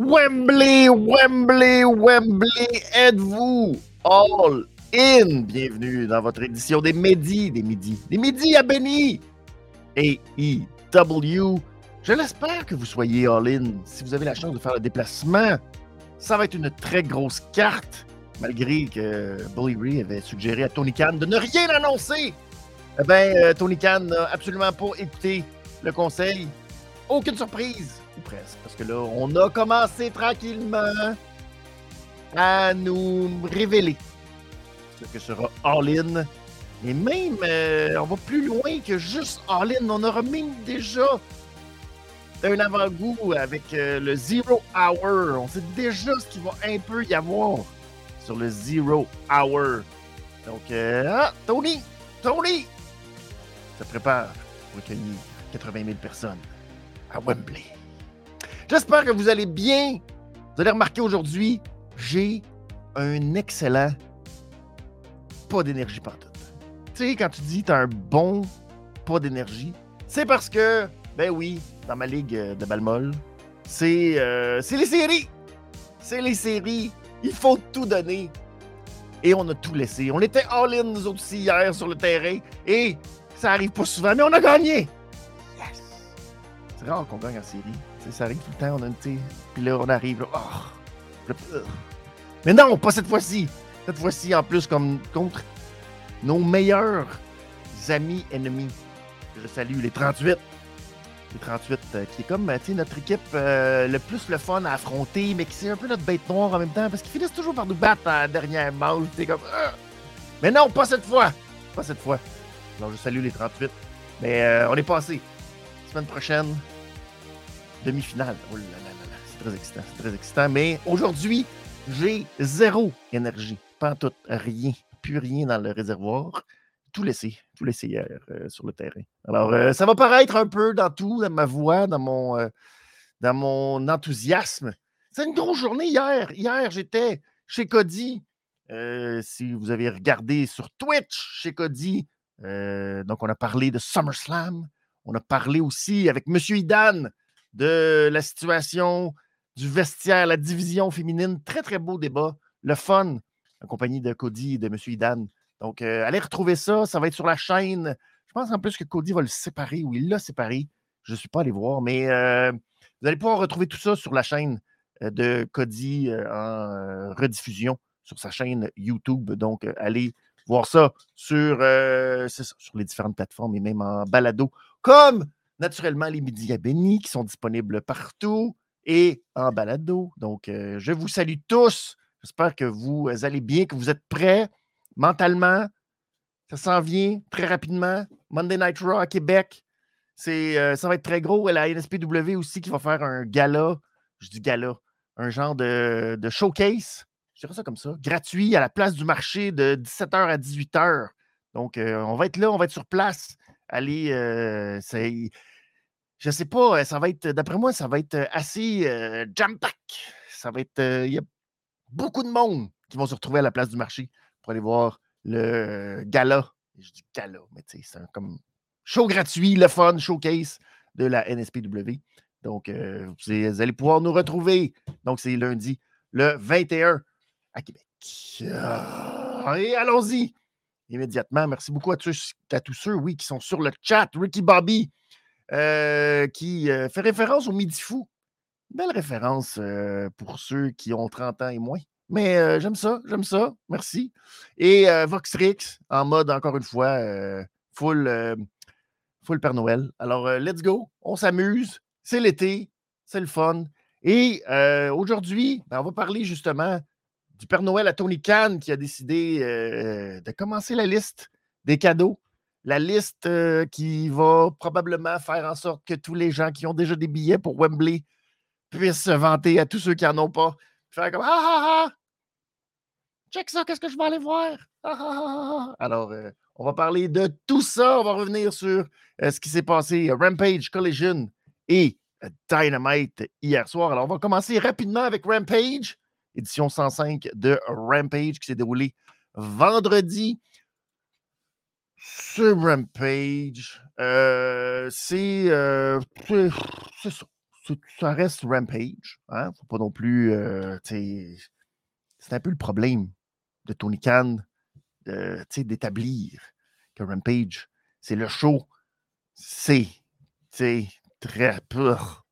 Wembley, Wembley, Wembley, êtes-vous all in? Bienvenue dans votre édition des Midis, des Midis, des Midis à Benny. AEW. Je l'espère que vous soyez all in. Si vous avez la chance de faire le déplacement, ça va être une très grosse carte, malgré que Bully Ray avait suggéré à Tony Khan de ne rien annoncer. Eh bien, euh, Tony Khan n'a absolument pas écouté le conseil. Aucune surprise, presque, parce que là, on a commencé tranquillement à nous révéler ce que sera All In. Et même, euh, on va plus loin que juste All In. On aura même déjà un avant-goût avec euh, le Zero Hour. On sait déjà ce qu'il va un peu y avoir sur le Zero Hour. Donc, euh, ah, Tony, Tony, se prépare pour accueillir 80 000 personnes à Wembley. J'espère que vous allez bien. Vous allez remarquer aujourd'hui, j'ai un excellent pas d'énergie partout. Tu sais, quand tu dis que tu as un bon pas d'énergie, c'est parce que, ben oui, dans ma ligue de Balmol, c'est euh, c'est les séries. C'est les séries. Il faut tout donner. Et on a tout laissé. On était all-in, nous aussi, hier sur le terrain. Et ça arrive pas souvent, mais on a gagné. Yes! C'est rare qu'on gagne en série. Ça arrive tout le temps, on a une Puis là, on arrive, là, oh! Mais non, pas cette fois-ci. Cette fois-ci, en plus, comme contre nos meilleurs amis ennemis. Je salue les 38. Les 38, euh, qui est comme notre équipe euh, le plus le fun à affronter, mais qui c'est un peu notre bête noire en même temps, parce qu'ils finissent toujours par nous battre en dernière manche. Comme. Mais non, pas cette fois! Pas cette fois. Alors, je salue les 38. Mais euh, on est passé. Semaine prochaine, demi-finale. Oh là là là c'est très excitant, c'est très excitant. Mais aujourd'hui, j'ai zéro énergie. Pas tout, rien, plus rien dans le réservoir. Tout laissé, tout laissé hier euh, sur le terrain. Alors, euh, ça va paraître un peu dans tout, dans ma voix, dans mon, euh, dans mon enthousiasme. C'est une grosse journée hier. Hier, j'étais chez Cody. si vous avez regardé sur Twitch chez Cody, donc on a parlé de SummerSlam. On a parlé aussi avec M. Idan de la situation du vestiaire, la division féminine. Très, très beau débat. Le fun, en compagnie de Cody et de M. Idan. Donc, euh, allez retrouver ça. Ça va être sur la chaîne. Je pense en plus que Cody va le séparer ou il l'a séparé. Je ne suis pas allé voir, mais euh, vous allez pouvoir retrouver tout ça sur la chaîne euh, de Cody en rediffusion sur sa chaîne YouTube. Donc, allez voir ça sur, sur les différentes plateformes et même en balado, comme naturellement les médias bénis qui sont disponibles partout et en balado. Donc, je vous salue tous. J'espère que vous allez bien, que vous êtes prêts mentalement. Ça s'en vient très rapidement. Monday Night Raw à Québec. C'est, ça va être très gros. La NSPW aussi qui va faire un gala. Je dis gala. Un genre de, de showcase. Je dirais ça comme ça. Gratuit à la place du marché de 17h à 18h. Donc, on va être là, on va être sur place. Allez, je ne sais pas, ça va être, d'après moi, ça va être assez jam-pack. Ça va être, il y a beaucoup de monde qui vont se retrouver à la place du marché pour aller voir le gala. Je dis gala, mais tu c'est comme show gratuit, le fun, showcase de la NSPW. Donc, vous, allez pouvoir nous retrouver. Donc, c'est lundi, le 21 à Québec. Ah, et allons-y immédiatement. Merci beaucoup à tous, à tous ceux, oui, qui sont sur le chat. Ricky Bobby, euh, qui euh, fait référence au Midi Fou. Belle référence euh, pour ceux qui ont 30 ans et moins. Mais j'aime ça, j'aime ça. Merci. Et Voxrix, en mode, encore une fois, full, full Père Noël. Alors, let's go. On s'amuse. C'est l'été. C'est le fun. Et aujourd'hui, ben, on va parler justement du Père Noël à Tony Khan qui a décidé de commencer la liste des cadeaux la liste euh, qui va probablement faire en sorte que tous les gens qui ont déjà des billets pour Wembley puissent se vanter à tous ceux qui n'en ont pas. Faire comme Ah ah ah! Check ça, qu'est-ce que je vais aller voir? Ah, ah, ah, Alors, euh, on va parler de tout ça. On va revenir sur euh, ce qui s'est passé Rampage, Collision et Dynamite hier soir. Alors, on va commencer rapidement avec Rampage, édition 105 de Rampage qui s'est déroulée vendredi. Ce Rampage, euh, c'est euh, ça. ça reste Rampage. Hein? Faut pas non plus. Euh, c'est un peu le problème de Tony Khan d'établir que Rampage, c'est le show. C'est très pur.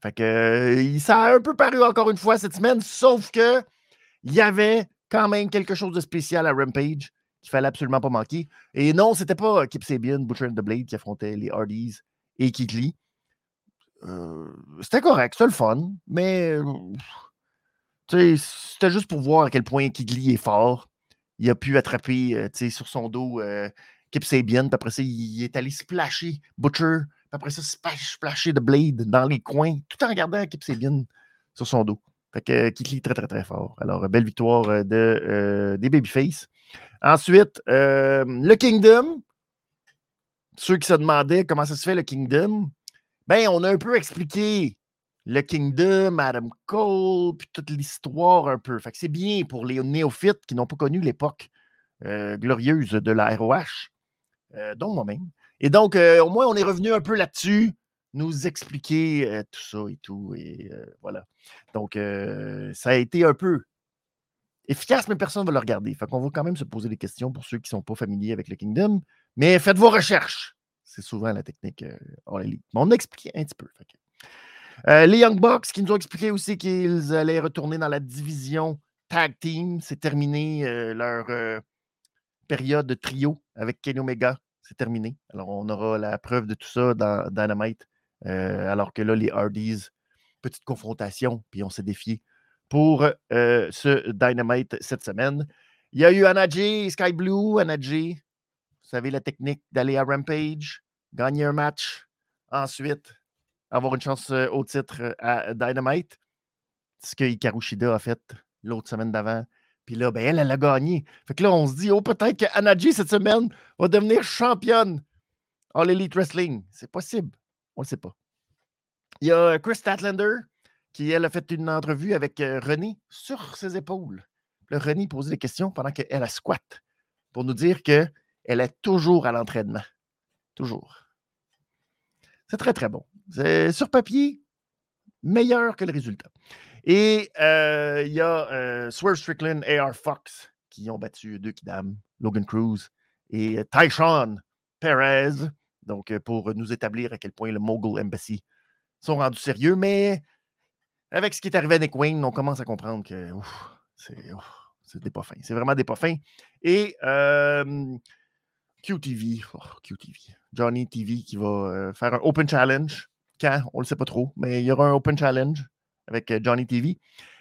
Fait que ça a un peu paru encore une fois cette semaine, sauf que il y avait quand même quelque chose de spécial à Rampage qu'il fallait absolument pas manquer. Et non, c'était pas Kip Sabian, Butcher and the Blade qui affrontait les Hardys et Keith. Euh, c'était correct, c'était le fun, mais c'était juste pour voir à quel point Keith est fort. Il a pu attraper euh, sur son dos euh, Kip Sabian, puis après ça, il est allé splasher Butcher, après ça, splasher The Blade dans les coins, tout en regardant Kip Sabian sur son dos. Fait que Keith Lee très, très, très fort. Alors, belle victoire de, des Babyface. Ensuite, le Kingdom. Ceux qui se demandaient comment ça se fait le Kingdom, ben, on a un peu expliqué le Kingdom, Adam Cole, puis toute l'histoire un peu. Fait que c'est bien pour les néophytes qui n'ont pas connu l'époque euh, glorieuse de la ROH, euh, dont moi-même. Et donc, euh, au moins, on est revenu un peu là-dessus, nous expliquer tout ça et tout. Et voilà. Donc, ça a été un peu efficace, mais personne ne va le regarder. Fait qu'on va quand même se poser des questions pour ceux qui ne sont pas familiers avec le Kingdom. Mais faites vos recherches. C'est souvent la technique élite. Mais on a expliqué un petit peu. Euh, les Young Bucks qui nous ont expliqué aussi qu'ils allaient retourner dans la division Tag Team. C'est terminé euh, leur euh, période de trio avec Kenny Omega. C'est terminé. Alors, on aura la preuve de tout ça dans Dynamite. alors que là, les Hardys, petite confrontation, puis on s'est défié pour ce Dynamite cette semaine. Il y a eu Anna Sky Blue, Anna Vous savez la technique d'aller à Rampage, gagner un match, ensuite avoir une chance au titre à Dynamite. Ce que Hikaru Shida a fait l'autre semaine d'avant. Puis là, ben, elle, elle a gagné. Fait que là, on se dit, oh, peut-être que cette semaine, va devenir championne All Elite Wrestling. C'est possible. On ne le sait pas. Il y a Chris Statlander qui, elle, a fait une entrevue avec René sur ses épaules. Le René posait des questions pendant qu'elle a squat pour nous dire qu'elle est toujours à l'entraînement. Toujours. C'est très, très bon. Sur papier, meilleur que le résultat. Et euh, il y a euh, Swerve Strickland et AR Fox qui ont battu deux Kidam, Logan Cruz et Tyshawn Perez. Donc, euh, pour nous établir à quel point le Mogul Embassy sont rendus sérieux. Mais avec ce qui est arrivé à Nick Wayne, on commence à comprendre que c'est des pas fins. C'est vraiment des pas fins. Et QTV, oh, QTV, Johnny TV qui va faire un Open Challenge quand, on ne le sait pas trop, mais il y aura un Open Challenge avec euh, Johnny TV.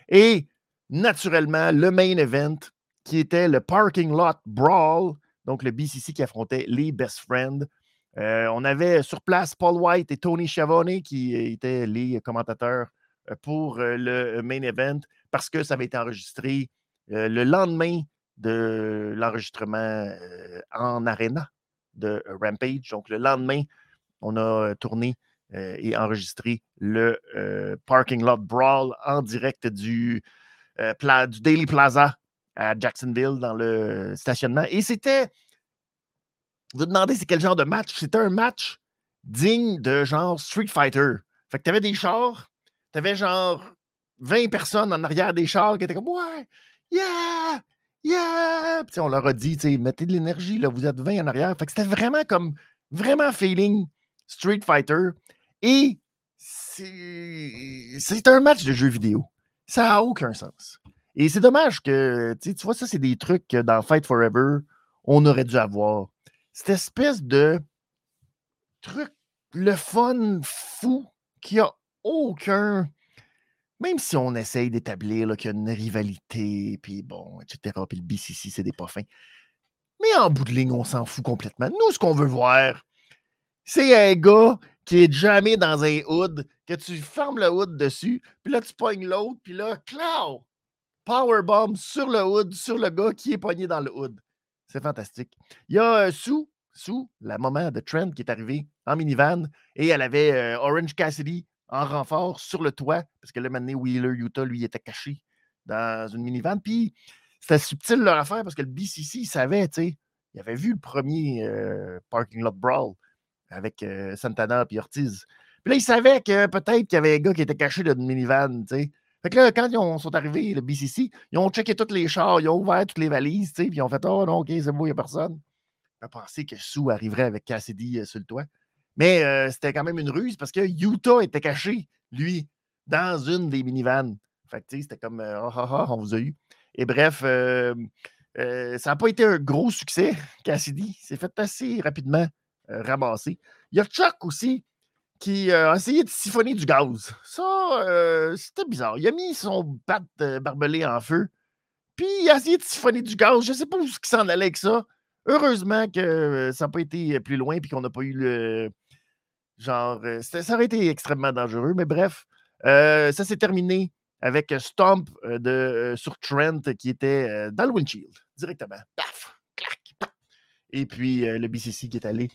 Et naturellement, le main event qui était le Parking Lot Brawl, donc le BCC qui affrontait les Best Friends. Euh, on avait sur place Paul White et Tony Schiavone qui étaient les commentateurs euh, pour le main event parce que ça avait été enregistré le lendemain de l'enregistrement en arena de Rampage. Donc le lendemain, on a tourné euh, et enregistré le euh, Parking Lot Brawl en direct du, euh, du Daily Plaza à Jacksonville dans le stationnement. Et c'était. Vous vous demandez c'est quel genre de match? C'était un match digne de genre Street Fighter. Fait que tu avais des chars, tu avais genre 20 personnes en arrière des chars qui étaient comme Ouais, yeah, yeah. Puis on leur a dit, mettez de l'énergie, là, vous êtes 20 en arrière. Fait que c'était vraiment comme, vraiment feeling Street Fighter. Et c'est un match de jeu vidéo. Ça n'a aucun sens. Et c'est dommage que, tu vois, ça, c'est des trucs que dans Fight Forever, on aurait dû avoir. Cette espèce de truc, le fun fou, qui a aucun. Même si on essaye d'établir qu'il y a une rivalité, puis bon, etc., puis le BCC, c'est des pas fins. Mais en bout de ligne, on s'en fout complètement. Nous, ce qu'on veut voir, c'est un gars qui est jamais dans un hood, que tu fermes le hood dessus, puis là, tu pognes l'autre, puis là, clow! Powerbomb sur le hood, sur le gars qui est pogné dans le hood. C'est fantastique. Il y a euh, Sue, la maman de Trent, qui est arrivée en minivan, et elle avait euh, Orange Cassidy en renfort sur le toit, parce que le maintenant Wheeler, Utah, lui, était caché dans une minivan. Puis c'était subtil leur affaire, parce que le BCC, il savait, tu sais, il avait vu le premier euh, parking lot brawl avec Santana et Ortiz. Puis là, ils savaient que peut-être qu'il y avait un gars qui était caché dans une minivan, tu sais. Fait que là, quand ils sont arrivés, le BCC, ils ont checké tous les chars, ils ont ouvert toutes les valises, tu sais, puis ils ont fait Oh non, ok, c'est beau, il n'y a personne. On pensé que Sue arriverait avec Cassidy euh, sur le toit. Mais euh, c'était quand même une ruse parce que Utah était caché, lui, dans une des minivans. Fait que, tu sais, c'était comme euh, oh, oh, oh, on vous a eu. Et bref, ça n'a pas été un gros succès, Cassidy. C'est fait assez rapidement ramasser. Il y a Chuck aussi qui a essayé de siphonner du gaz. Ça, c'était bizarre. Il a mis son patte barbelé en feu, puis il a essayé de siphonner du gaz. Je ne sais pas où qui s'en allait avec ça. Heureusement que ça n'a pas été plus loin, puis qu'on n'a pas eu le. Genre, ça aurait été extrêmement dangereux, mais bref, ça s'est terminé avec Stomp de, sur Trent qui était dans le windshield, directement. Paf! Clac! Et puis le BCC qui est allé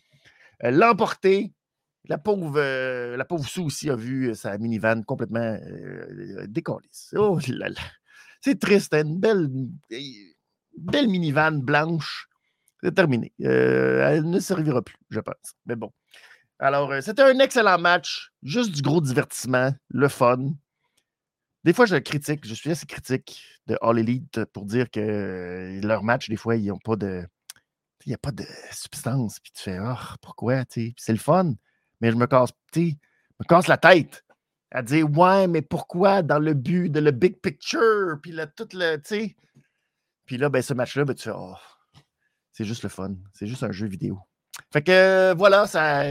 l'emporter la pauvre, euh, la pauvre Sue aussi a vu euh, sa minivan complètement euh, décollée. Oh là là. C'est triste, hein, une belle, belle minivan blanche. C'est terminé. elle ne servira plus, je pense. Mais bon. Alors, c'était un excellent match. Juste du gros divertissement, le fun. Des fois, je critique, je suis assez critique de All Elite pour dire que leur match, des fois, ils n'ont pas de. Il n'y a pas de substance. Puis tu fais, oh, pourquoi? C'est le fun mais je me casse, me casse la tête à dire Ouais, mais pourquoi dans le but de le big picture? Puis là, tout le. sais? Puis là, ben, ce match-là, ben, tu fais Oh, c'est juste le fun. C'est juste un jeu vidéo. Fait que voilà, ça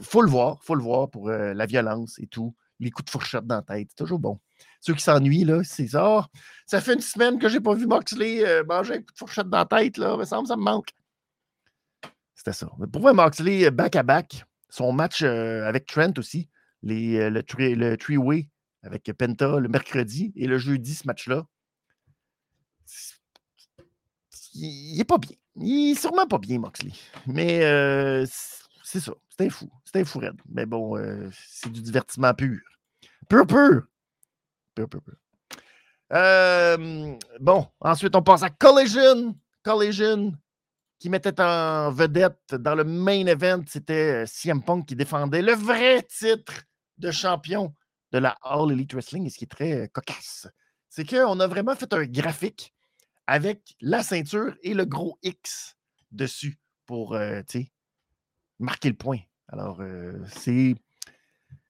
faut le voir, faut le voir pour euh, la violence et tout. Les coups de fourchette dans la tête, c'est toujours bon. Ceux qui s'ennuient, là, c'est ça. Ça fait une semaine que j'ai pas vu Moxley euh, manger un coup de fourchette dans la tête, là. Mais ça, ça me manque. C'était ça. Pour Moxley, euh, back à back, son match avec Trent aussi, les, le, le three-way avec Penta le mercredi et le jeudi, ce match-là. Il n'est pas bien. Il est sûrement pas bien, Moxley. Mais c'est ça. C'était fou. C'était fou raide. Mais bon, c'est du divertissement pur. Pur, pur. Pur, pur, pur. bon, ensuite, on passe à Collision. Collision qui mettait en vedette dans le main event, c'était euh, CM Punk qui défendait le vrai titre de champion de la All Elite Wrestling. Et ce qui est très euh, cocasse, c'est qu'on a vraiment fait un graphique avec la ceinture et le gros X dessus pour euh, marquer le point. Alors, c'est.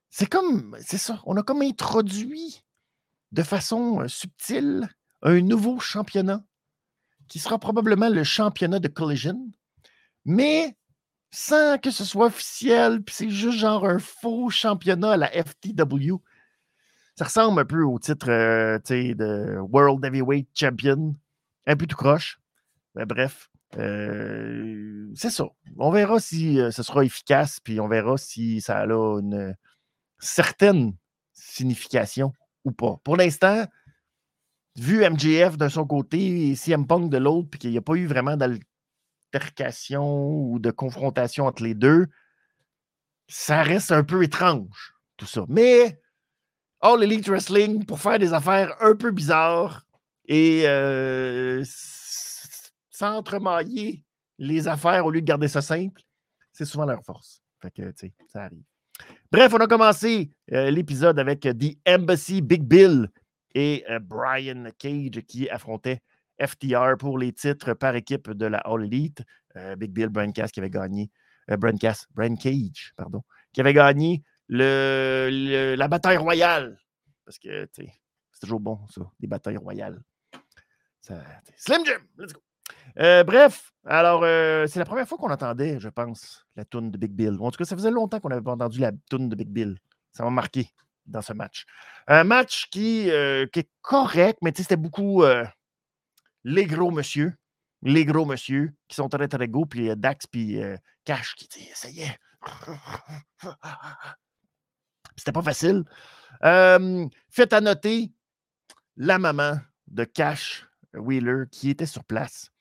C'est comme. C'est ça. On a comme introduit de façon subtile un nouveau championnat qui sera probablement le championnat de Collision, mais sans que ce soit officiel, puis c'est juste genre un faux championnat à la FTW. Ça ressemble un peu au titre euh, de World Heavyweight Champion, un peu tout croche. Mais bref, euh, c'est ça. On verra si euh, ce sera efficace, puis on verra si ça a une certaine signification ou pas. Pour l'instant, vu MJF de son côté et CM Punk de l'autre, puis qu'il n'y a pas eu vraiment d'altercation ou de confrontation entre les deux, ça reste un peu étrange, tout ça. Mais All Elite Wrestling, pour faire des affaires un peu bizarres et euh, s'entremailler les affaires au lieu de garder ça simple, c'est souvent leur force. Fait que, tu ça arrive. Bref, on a commencé euh, l'épisode avec The Embassy Big Bill et euh, Brian Cage qui affrontait FTR pour les titres par équipe de la All Elite. Euh, Big Bill Brian Cass qui avait gagné, euh, Brian Cage, pardon, qui avait gagné le, la bataille royale. Parce que, tu sais, c'est toujours bon, ça, des batailles royales. Slim Jim, let's go. bref, alors, c'est la première fois qu'on entendait, je pense, la toune de Big Bill. En tout cas, ça faisait longtemps qu'on n'avait pas entendu la toune de Big Bill. Ça m'a marqué dans ce match. Un match qui, euh, qui est correct, mais c'était beaucoup euh, les gros monsieur, les gros monsieur qui sont très très gros, puis Dax, puis Cash qui dit ça y est. C'était pas facile. faites à noter la maman de Cash Wheeler qui était sur place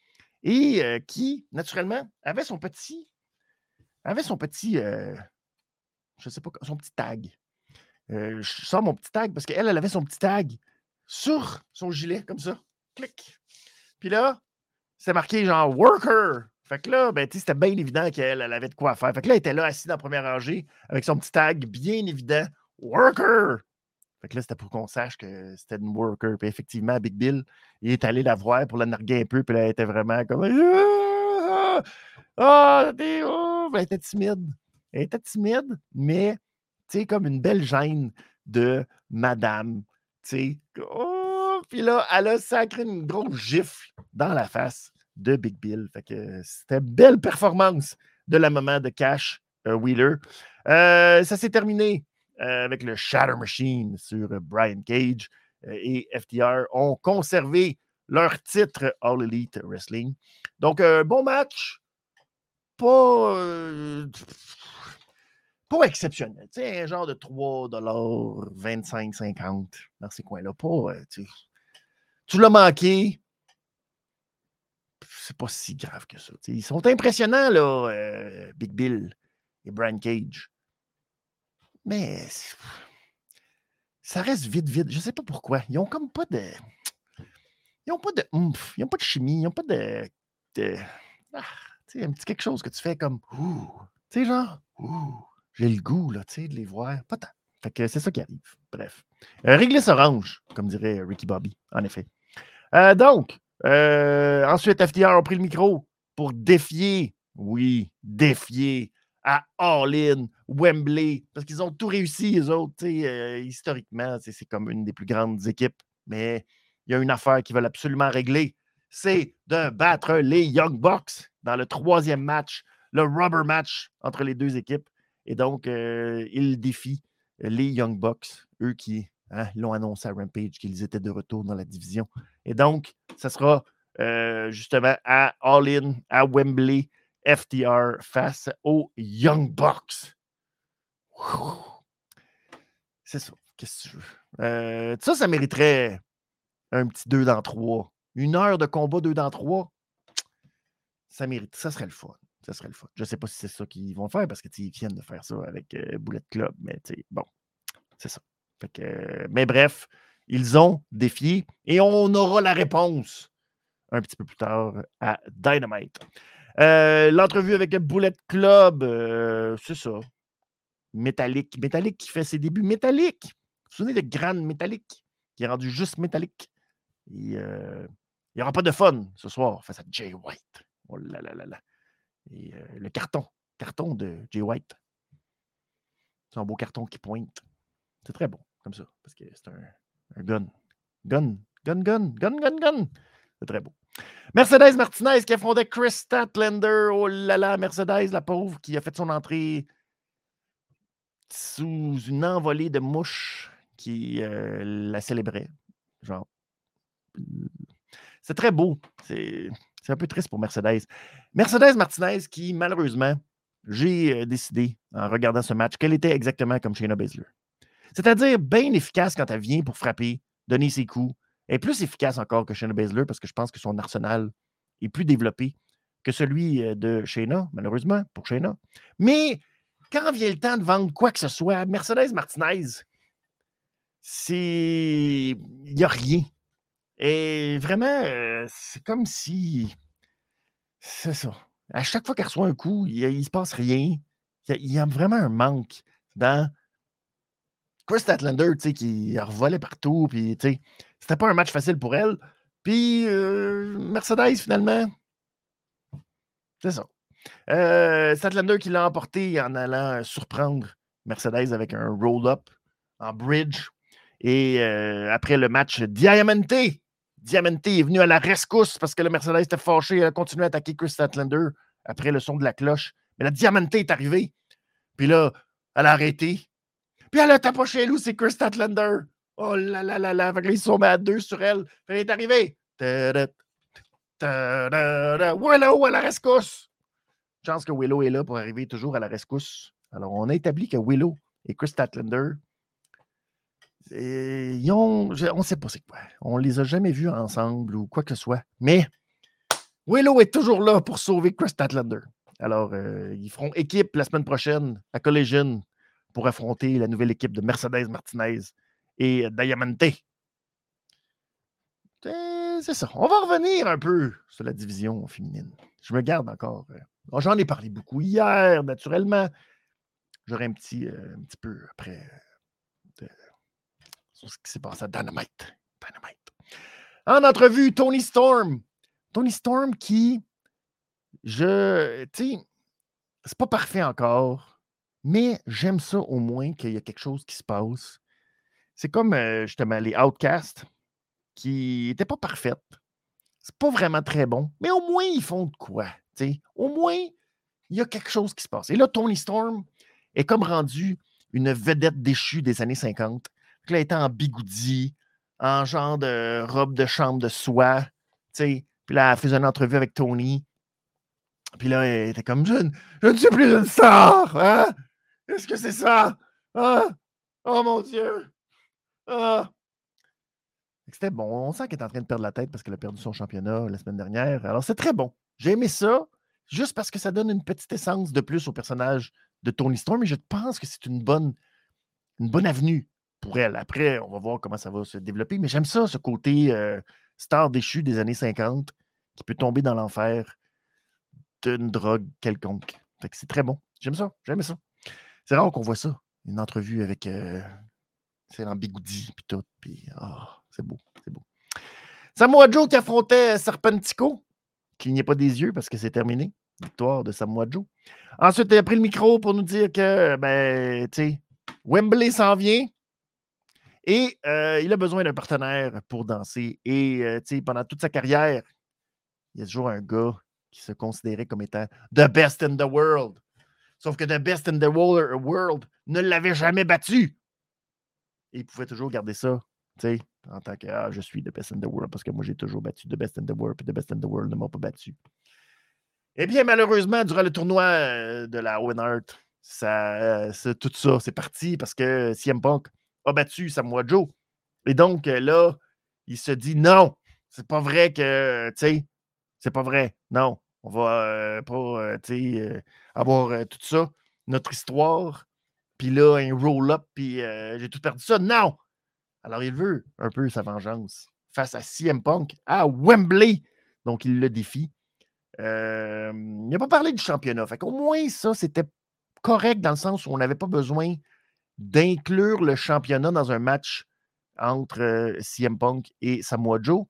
et qui, naturellement, avait son petit, avait son petit, je sais pas, son petit tag. Euh, je sors mon petit tag parce qu'elle, elle avait son petit tag sur son gilet, comme ça. Clic. Puis là, c'est marqué genre Worker Fait que là, ben, c'était bien évident qu'elle avait de quoi faire. Fait que là, elle était là, assise dans la première rangée, avec son petit tag bien évident, Worker! Fait que là, c'était pour qu'on sache que c'était une worker. Puis effectivement, Big Bill, il est allé la voir pour la narguer un peu. Puis là, elle était vraiment comme. Ah, ah oh! Elle était timide. Elle était timide, mais, tu comme une belle gêne de madame. Oh! Puis là, elle a sacré une grosse gifle dans la face de Big Bill. Fait que c'était belle performance de la maman de Cash euh, Wheeler. Euh, ça s'est terminé euh, avec le Shatter Machine sur Brian Cage et FTR ont conservé leur titre All Elite Wrestling. Donc, bon match. Pas, pas exceptionnel. Tu sais, un genre de 3 25, 50 dans ces coins-là. Pas, tu, tu l'as manqué c'est pas si grave que ça. ils sont impressionnants, là, euh, Big Bill et Brian Cage. Mais ça reste vite, vite. Je sais pas pourquoi. Ils ont comme pas de. Ils ont pas de ils ont pas de chimie, ils ont pas de. Ah, tu sais, un petit quelque chose que tu fais comme. Tu sais, genre. J'ai le goût, là, tu sais, de les voir. Fait que c'est ça qui arrive. Bref. Euh, réglisse orange, comme dirait Ricky Bobby, en effet. Euh, donc, euh, ensuite, FTR a pris le micro pour défier, oui, défier à All-In, Wembley, parce qu'ils ont tout réussi, les autres. Euh, historiquement, c'est comme une des plus grandes équipes, mais il y a une affaire qu'ils veulent absolument régler c'est de battre les Young Bucks dans le troisième match, le rubber match entre les deux équipes. Et donc, euh, ils défient les Young Bucks, eux qui Hein, l'ont annoncé à Rampage qu'ils étaient de retour dans la division. Et donc, ça sera euh, justement à All In, à Wembley, FTR face aux Young Bucks. C'est ça. Qu'est-ce que tu veux? Euh, ça, ça mériterait un petit 2 dans 3. Une heure de combat 2 dans 3. Ça mérite. Ça serait le fun. Ça serait le fun. Je ne sais pas si c'est ça qu'ils vont faire parce qu'ils viennent de faire ça avec euh, Bullet Club, mais bon, c'est ça mais bref, ils ont défié et on aura la réponse un petit peu plus tard à Dynamite. Euh, l'entrevue avec Bullet Club, euh, c'est ça. Métallique. Métallique qui fait ses débuts métalliques. Vous vous souvenez de Grand Métallique qui est rendu juste métallique? Il n'y aura pas de fun ce soir face à Jay White. Oh là là là là. Et le carton. Carton de Jay White. C'est un beau carton qui pointe. C'est très bon comme ça, parce que c'est un, gun. Gun, gun, gun, gun, gun, gun. C'est très beau. Mercedes Martinez qui affrontait Chris Statlander. Oh là là, Mercedes, la pauvre, qui a fait son entrée sous une envolée de mouches qui euh, la célébrait. Genre. C'est très beau. C'est un peu triste pour Mercedes. Mercedes Martinez qui, malheureusement, j'ai euh, décidé, en regardant ce match, qu'elle était exactement comme Shayna Baszler. C'est-à-dire bien efficace quand elle vient pour frapper, donner ses coups. Elle est plus efficace encore que Shayna Baszler parce que je pense que son arsenal est plus développé que celui euh, de Shayna, malheureusement, pour Shayna. Mais quand vient le temps de vendre quoi que ce soit, Mercedes Martinez, c'est. Il n'y a rien. Et vraiment, euh, c'est comme si. C'est ça. À chaque fois qu'elle reçoit un coup, il ne se passe rien. Il y a vraiment un manque dans Chris Statlander, tu sais, qui revolait partout, puis, tu sais, c'était pas un match facile pour elle. Puis, euh, Mercedes, finalement, c'est ça. Euh, Statlander qui l'a emporté en allant surprendre Mercedes avec un roll-up en bridge. Et euh, après le match, Diamante, Diamante est venu à la rescousse parce que le Mercedes était fâché. Elle a continué à attaquer Chris Statlander après le son de la cloche. Mais la Diamante est arrivée. Puis là, elle a arrêté. Puis elle a tapé chez nous, c'est Chris Statlander. Oh là là là là. Fait que ils sont mis à deux sur elle. elle est arrivée. Willow à la rescousse. Chance que Willow est là pour arriver toujours à la rescousse. Alors, on a établi que Willow et Chris Statlander, on ne sait pas c'est quoi. On ne les a jamais vus ensemble ou quoi que ce soit. Mais Willow est toujours là pour sauver Chris Statlander. Alors, euh, ils feront équipe la semaine prochaine à Collision pour affronter la nouvelle équipe de Mercedes Martinez et Diamante. c'est ça. On va revenir un peu sur la division féminine. Je me garde encore. Euh, j'en ai parlé beaucoup hier, naturellement. J'aurai un euh, un petit peu après sur ce qui s'est passé à Dynamite. Dynamite. En entrevue, Tony Storm. Tony Storm qui, je, tu sais, c'est pas parfait encore, mais j'aime ça au moins qu'il y a quelque chose qui se passe. C'est comme euh, justement les Outcasts qui n'étaient pas parfaites. C'est pas vraiment très bon, mais au moins ils font de quoi. sais. Au moins, il y a quelque chose qui se passe. Et là, Tony Storm est comme rendu une vedette déchue des années 50. Là, elle était en bigoudi, en genre de robe de chambre de soie. Puis là, elle faisait une entrevue avec Tony. Puis là, elle était comme, je, ne suis plus une star. Hein? Est-ce que c'est ça? Hein? Oh mon Dieu! Ah! C'était bon. On sent qu'elle est en train de perdre la tête parce qu'elle a perdu son championnat la semaine dernière. Alors, c'est très bon. J'ai aimé ça, juste parce que ça donne une petite essence de plus au personnage de Tony Storm. Et je pense que c'est une bonne, une bonne avenue pour elle. Après, on va voir comment ça va se développer. Mais j'aime ça, ce côté euh, star déchu des années 50 qui peut tomber dans l'enfer d'une drogue quelconque. c'est très bon. J'aime ça. J'aime ça. C'est rare qu'on voit ça. Une entrevue avec euh, c'est l'ambigoudi puis tout. Ah, c'est beau. C'est beau. Samoa Joe qui affrontait Serpentico. Clignez pas des yeux parce que c'est terminé. Victoire de Samoa Joe. Ensuite, il a pris le micro pour nous dire que, ben, tu sais, Wembley s'en vient. Et euh, il a besoin d'un partenaire pour danser. Et euh, pendant toute sa carrière, il y a toujours un gars qui se considérait comme étant the best in the world. Sauf que the best in the world ne l'avait jamais battu. Et il pouvait toujours garder ça, en tant que ah, je suis the best in the world, parce que moi j'ai toujours battu the best in the world, puis the best in the world ne m'a pas battu. Eh bien, malheureusement, durant le tournoi euh, de la Owen ça, tout ça, c'est parti parce que CM Punk a battu Samoa Joe. Et donc, euh, là, il se dit non, c'est pas vrai que, tu sais, c'est pas vrai. Non, on va euh, pas, tu sais, avoir tout ça. Notre histoire, puis là, un roll-up, puis j'ai tout perdu ça. Non! Alors, il veut un peu sa vengeance face à CM Punk à Wembley. Donc, il le défie. il n'a pas parlé du championnat. Fait qu'au moins, ça, c'était correct dans le sens où on n'avait pas besoin d'inclure le championnat dans un match entre euh, CM Punk et Samoa Joe?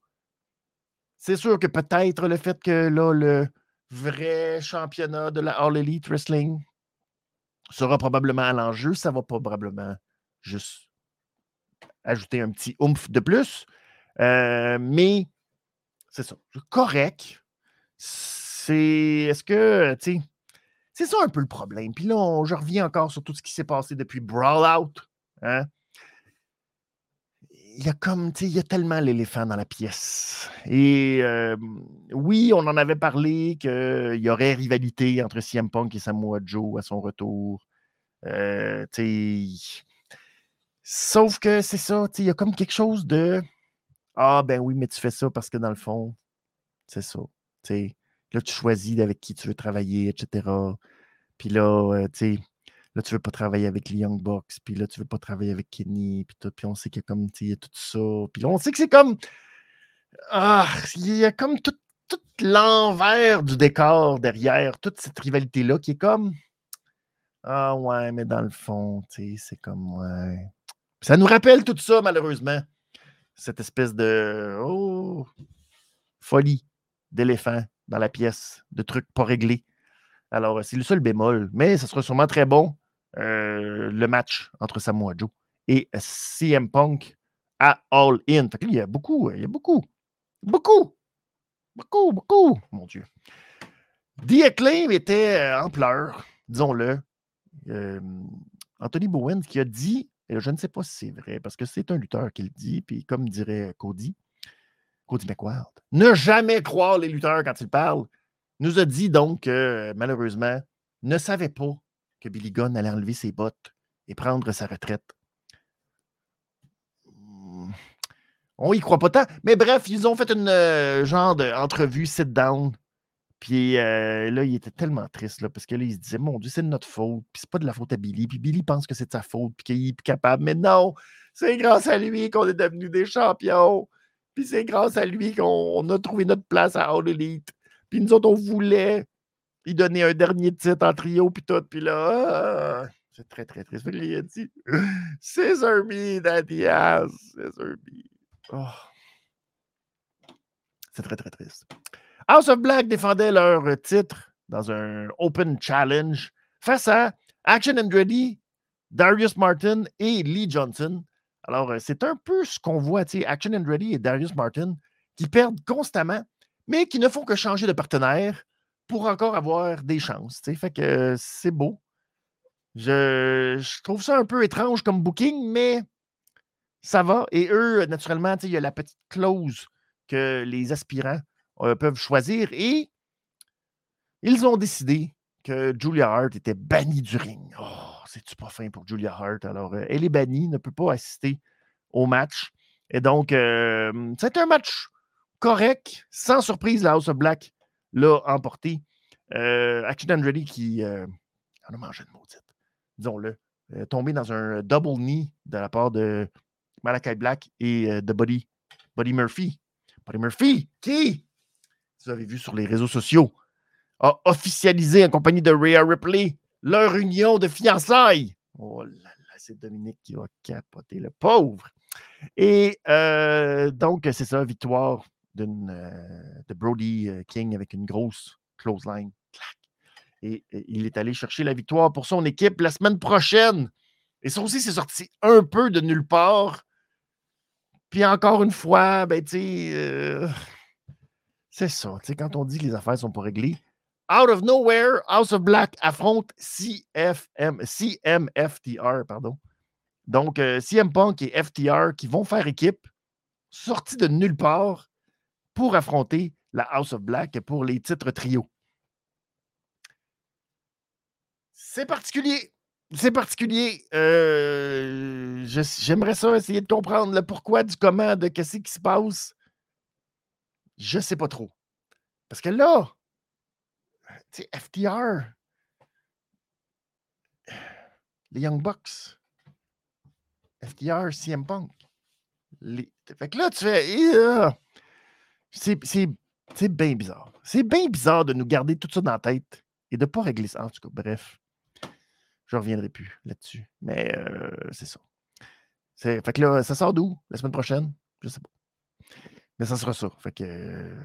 C'est sûr que peut-être le fait que là, le vrai championnat de la All Elite Wrestling sera probablement à l'enjeu, ça va probablement juste ajouter un petit oomph de plus. Euh, mais c'est ça. Correct. C'est. Est-ce que, tu c'est ça un peu le problème. Puis là, je reviens encore sur tout ce qui s'est passé depuis Brawl Out. Hein. Il y a comme, tu sais, il y a tellement l'éléphant dans la pièce. Et oui, on en avait parlé qu'il y aurait rivalité entre CM Punk et Samoa Joe à son retour. Euh, sauf que c'est ça, il y a comme quelque chose de Ah, ben oui, mais tu fais ça parce que dans le fond, c'est ça. sais Là, tu choisis avec qui tu veux travailler, etc. Puis là, euh, tu sais, là, tu veux pas travailler avec les Young Bucks, puis là, tu veux pas travailler avec Kenny, puis tout. Puis on sait qu'il y a comme, tu sais, tout ça. Puis on sait que c'est comme. Ah, il y a comme tout, tout l'envers du décor derrière, toute cette rivalité-là qui est comme. Ah ouais, mais dans le fond, tu sais, c'est comme. Ouais. Ça nous rappelle tout ça, malheureusement. Cette espèce de. Oh, folie d'éléphant dans la pièce, de trucs pas réglés. Alors, c'est le seul bémol, mais ce sera sûrement très bon euh, le match entre Samoa Joe et CM Punk à All In. il y a beaucoup, il y a beaucoup, beaucoup, beaucoup, beaucoup, mon Dieu. The Acclaim était euh, en pleurs, disons-le. Euh, Anthony Bowen qui a dit, et je ne sais pas si c'est vrai, parce que c'est un lutteur qui le dit, puis comme dirait Cody, Cody. Ne jamais croire les lutteurs quand ils parlent. Nous a dit donc que, malheureusement, ne savait pas que Billy Gunn allait enlever ses bottes et prendre sa retraite. Hmm. On y croit pas tant. Mais bref, ils ont fait une euh, genre d'entrevue sit-down. Puis euh, là, il était tellement triste, parce que là, il se disait, mon Dieu, c'est de notre faute, puis c'est pas de la faute à Billy, puis Billy pense que c'est de sa faute, puis qu'il est capable. Mais non, c'est grâce à lui qu'on est devenus des champions. Puis c'est grâce à lui qu'on a trouvé notre place à All Elite. Puis nous autres, on voulait lui donner un dernier titre en trio, puis tout. Puis là, ah, c'est très, très triste. Il a dit Scissor me, daddy ass. Me. Oh. C'est très, très triste. House of Black défendait leur titre dans un Open Challenge face à Action Andretti, Darius Martin et Lee Johnson. Alors, euh, c'est un peu ce qu'on voit, Action Andretti et Darius Martin qui perdent constamment, mais qui ne font que changer de partenaire pour encore avoir des chances. Fait que c'est beau. Je, trouve ça un peu étrange comme booking, mais ça va. Et eux, naturellement, il y a la petite clause que les aspirants euh, peuvent choisir et ils ont décidé que Julia Hart était bannie du ring. Oh, c'est-tu pas fin pour Julia Hart? Alors, euh, elle est bannie, ne peut pas assister au match. Et donc, euh, c'est un match correct. Sans surprise, la House of Black l'a emporté. Euh, Action Andretti qui en a mangé une maudite, disons-le, tombé dans un double knee de la part de Malakai Black et de Buddy, Buddy Murphy. Buddy Murphy, qui, vous avez vu sur les réseaux sociaux, a officialisé en compagnie de Rhea Ripley leur union de fiançailles. Oh là là, c'est Dominique qui va capoter, le pauvre. Et euh, donc, c'est ça, victoire euh, de Brody euh, King avec une grosse close line. Et, il est allé chercher la victoire pour son équipe la semaine prochaine. Et ça aussi, c'est sorti un peu de nulle part. Puis encore une fois, ben, tu sais, c'est ça. Tu sais, quand on dit que les affaires sont pas réglées, Out of nowhere, House of Black affronte CFM, CMFTR, pardon. Donc, euh, CM Punk et FTR qui vont faire équipe, sortis de nulle part, pour affronter la House of Black pour les titres trio. C'est particulier. C'est particulier. Euh, j'aimerais ça essayer de comprendre le pourquoi, du comment, de qu'est-ce qui se passe. Je ne sais pas trop. Parce que là, sais, FTR, les Young Bucks, FTR, CM Punk. Fait que là, tu fais. c'est bien bizarre. C'est bien bizarre de nous garder tout ça dans la tête et de ne pas régler ça. En tout cas, bref, je ne reviendrai plus là-dessus. Mais euh, c'est ça. Fait que là, ça sort d'où? La semaine prochaine? Je sais pas. Mais ça sera ça. Fait que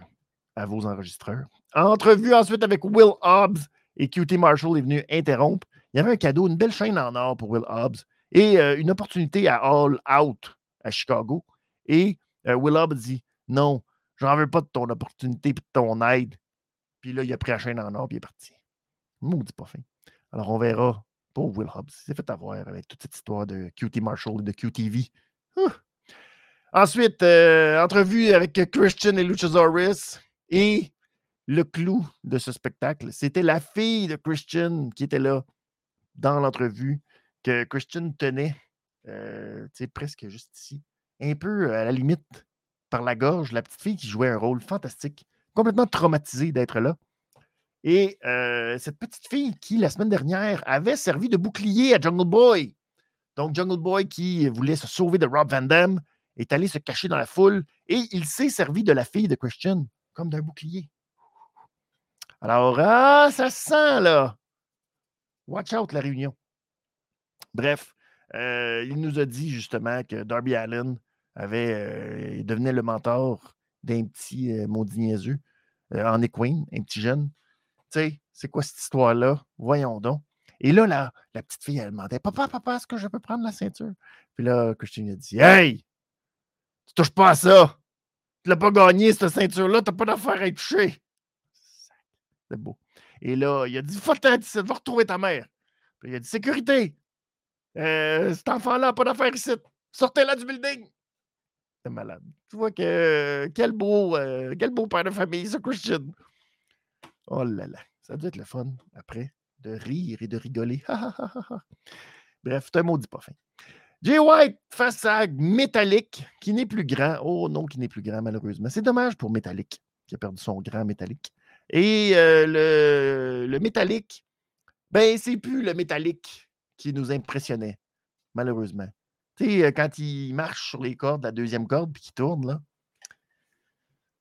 à vos enregistreurs. Entrevue ensuite avec Will Hobbs et QT Marshall est venu interrompre. Il y avait un cadeau, une belle chaîne en or pour Will Hobbs et euh, une opportunité à All Out à Chicago. Et euh, Will Hobbs dit Non, j'en veux pas de ton opportunité et de ton aide. Puis là, il a pris la chaîne en or et il est parti. Maudit pas fin. Alors, on verra. Pour Will Hobbs. Il s'est fait avoir avec toute cette histoire de QT Marshall et de QTV. Ensuite, euh, entrevue avec Christian et Luchasaurus. Et le clou de ce spectacle, c'était la fille de Christian qui était là dans l'entrevue, que Christian tenait, euh, presque juste ici, un peu à la limite par la gorge, la petite fille qui jouait un rôle fantastique, complètement traumatisée d'être là. Et euh, cette petite fille qui, la semaine dernière, avait servi de bouclier à Jungle Boy. Donc, Jungle Boy qui voulait se sauver de Rob Van Damme est allé se cacher dans la foule et il s'est servi de la fille de Christian comme d'un bouclier. Alors, ah, ça se sent, là. Watch out, la réunion. Bref, euh, il nous a dit justement que Darby Allen avait, euh, devenait le mentor d'un petit euh, maudit niaiseux en Equine, un petit jeune. Tu sais, c'est quoi cette histoire-là? Voyons donc. Et là, la, petite fille, elle demandait Papa, papa, est-ce que je peux prendre la ceinture? Puis là, Christine a dit Hey, tu touches pas à ça. Tu l'as pas gagné, cette ceinture-là, tu n'as pas d'affaire à être touché. C'est beau. Et là, il a dit Va-t'en, va retrouver ta mère. Puis il a dit Sécurité. Euh, cet enfant-là n'a pas d'affaire ici. Sortez-la du building. C'est malade. Tu vois que quel beau, euh, quel beau père de famille, ce Christian. Oh là là. Ça doit être le fun après de rire et de rigoler. Bref, c'est un maudit pas fin. Jay White face à Metallic, qui n'est plus grand. Oh non, qui n'est plus grand, malheureusement. C'est dommage pour Metallic, qui a perdu son grand Metallic. Et euh, le, le ben, c'est plus le Metallic qui nous impressionnait, malheureusement. Tu sais, euh, quand il marche sur les cordes, la deuxième corde, puis qu'il tourne, là,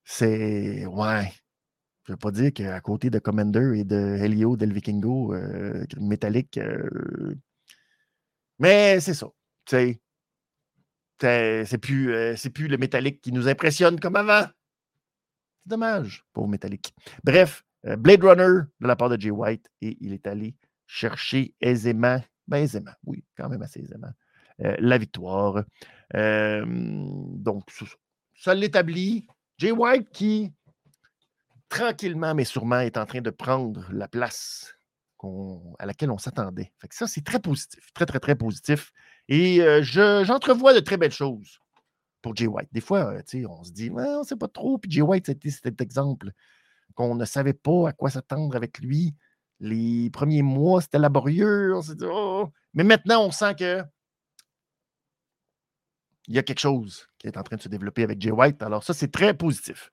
c'est. Ouais. Je ne veux pas dire qu'à côté de Commander et de Helio del Vikingo euh. Euh, mais c'est ça. C'est plus, euh, c'est plus le métallique qui nous impressionne comme avant. C'est dommage, pauvre métallique. Bref, Blade Runner de la part de Jay White et il est allé chercher aisément, ben aisément, oui, quand même assez aisément, la victoire. donc, ça l'établit. Jay White qui tranquillement, mais sûrement, est en train de prendre la place à laquelle on s'attendait. ça, c'est très positif, très, très, très positif. Et euh, j'entrevois de très belles choses pour Jay White. Des fois, euh, on se dit, on ne sait pas trop. Puis Jay White, c'était cet exemple qu'on ne savait pas à quoi s'attendre avec lui. Les premiers mois, c'était laborieux. On s'est dit, oh. Mais maintenant, on sent que il y a quelque chose qui est en train de se développer avec Jay White. Alors, ça, c'est très positif.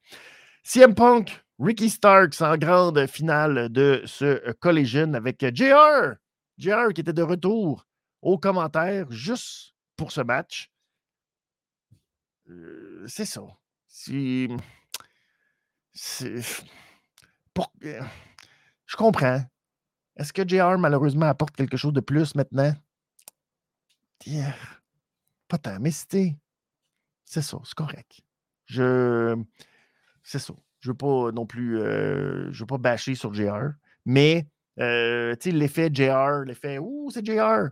CM Punk Ricky Starks en grande finale de ce Collision avec JR. JR qui était de retour aux commentaires juste pour ce match. Euh, c'est ça. C'est. Pour... Je comprends. Est-ce que JR, malheureusement, apporte quelque chose de plus maintenant? Pas tant, mais c'était. C'est ça, c'est correct. Je. C'est ça. Je veux pas non plus, euh, je veux pas bâcher sur JR, mais euh, l'effet JR, l'effet Ouh, c'est JR.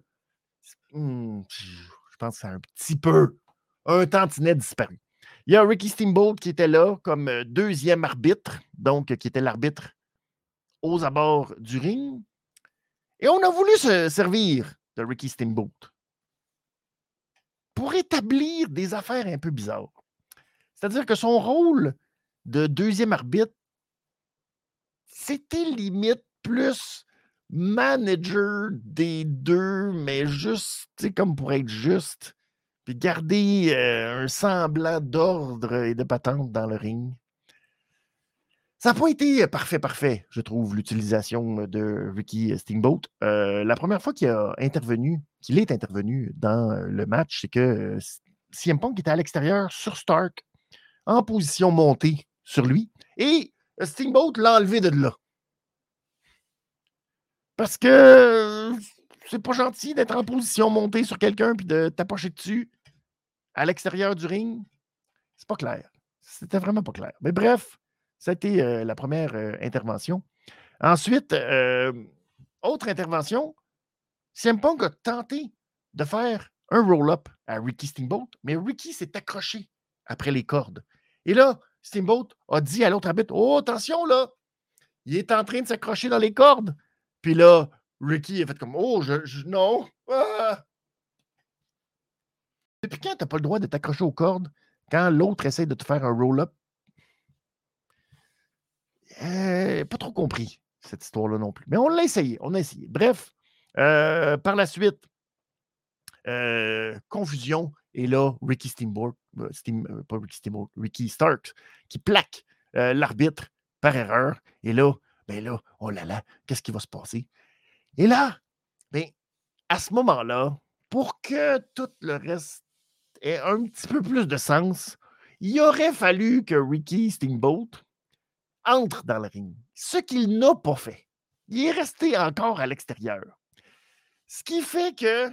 Hmm, je pense que c'est un petit peu un tantinet disparu. Il y a Ricky Steamboat qui était là comme euh, deuxième arbitre, donc qui était l'arbitre aux abords du ring. Et on a voulu se servir de Ricky Steamboat pour établir des affaires un peu bizarres. C'est-à-dire que son rôle de deuxième arbitre, c'était limite plus manager des deux, mais juste, comme pour être juste, puis garder euh, un semblant d'ordre et de patente dans le ring. Ça n'a pas été parfait, parfait, je trouve, l'utilisation de Ricky Steamboat. Euh, la première fois qu'il a intervenu, qu'il est intervenu dans le match, c'est que euh, CM Punk était à l'extérieur sur Stark, en position montée sur lui. Et Steamboat l'a enlevé de là. Parce que c'est pas gentil d'être en position montée sur quelqu'un puis de t'approcher dessus à l'extérieur du ring. C'est pas clair. C'était vraiment pas clair. Mais bref, ça a été euh, la première euh, intervention. Ensuite, euh, autre intervention, CM Punk a tenté de faire un roll-up à Ricky Steamboat, mais Ricky s'est accroché après les cordes. Et là, Steamboat a dit à l'autre arbitre Oh, attention là, il est en train de s'accrocher dans les cordes. Puis là, Ricky a fait comme Oh, je, non. Ah! Depuis quand tu n'as pas le droit de t'accrocher aux cordes quand l'autre essaie de te faire un roll-up? Euh, pas trop compris cette histoire-là non plus. Mais on l'a essayé, on a essayé. Bref, euh, par la suite, euh, confusion et là, Ricky Steamboat, euh, Steam, pas Ricky Steamboat, Ricky Starks, qui plaque l'arbitre par erreur. Et là, ben là, oh là là, qu'est-ce qui va se passer? Et là, ben, à ce moment-là, pour que tout le reste ait un petit peu plus de sens, il aurait fallu que Ricky Steamboat entre dans le ring. Ce qu'il n'a pas fait. Il est resté encore à l'extérieur. Ce qui fait que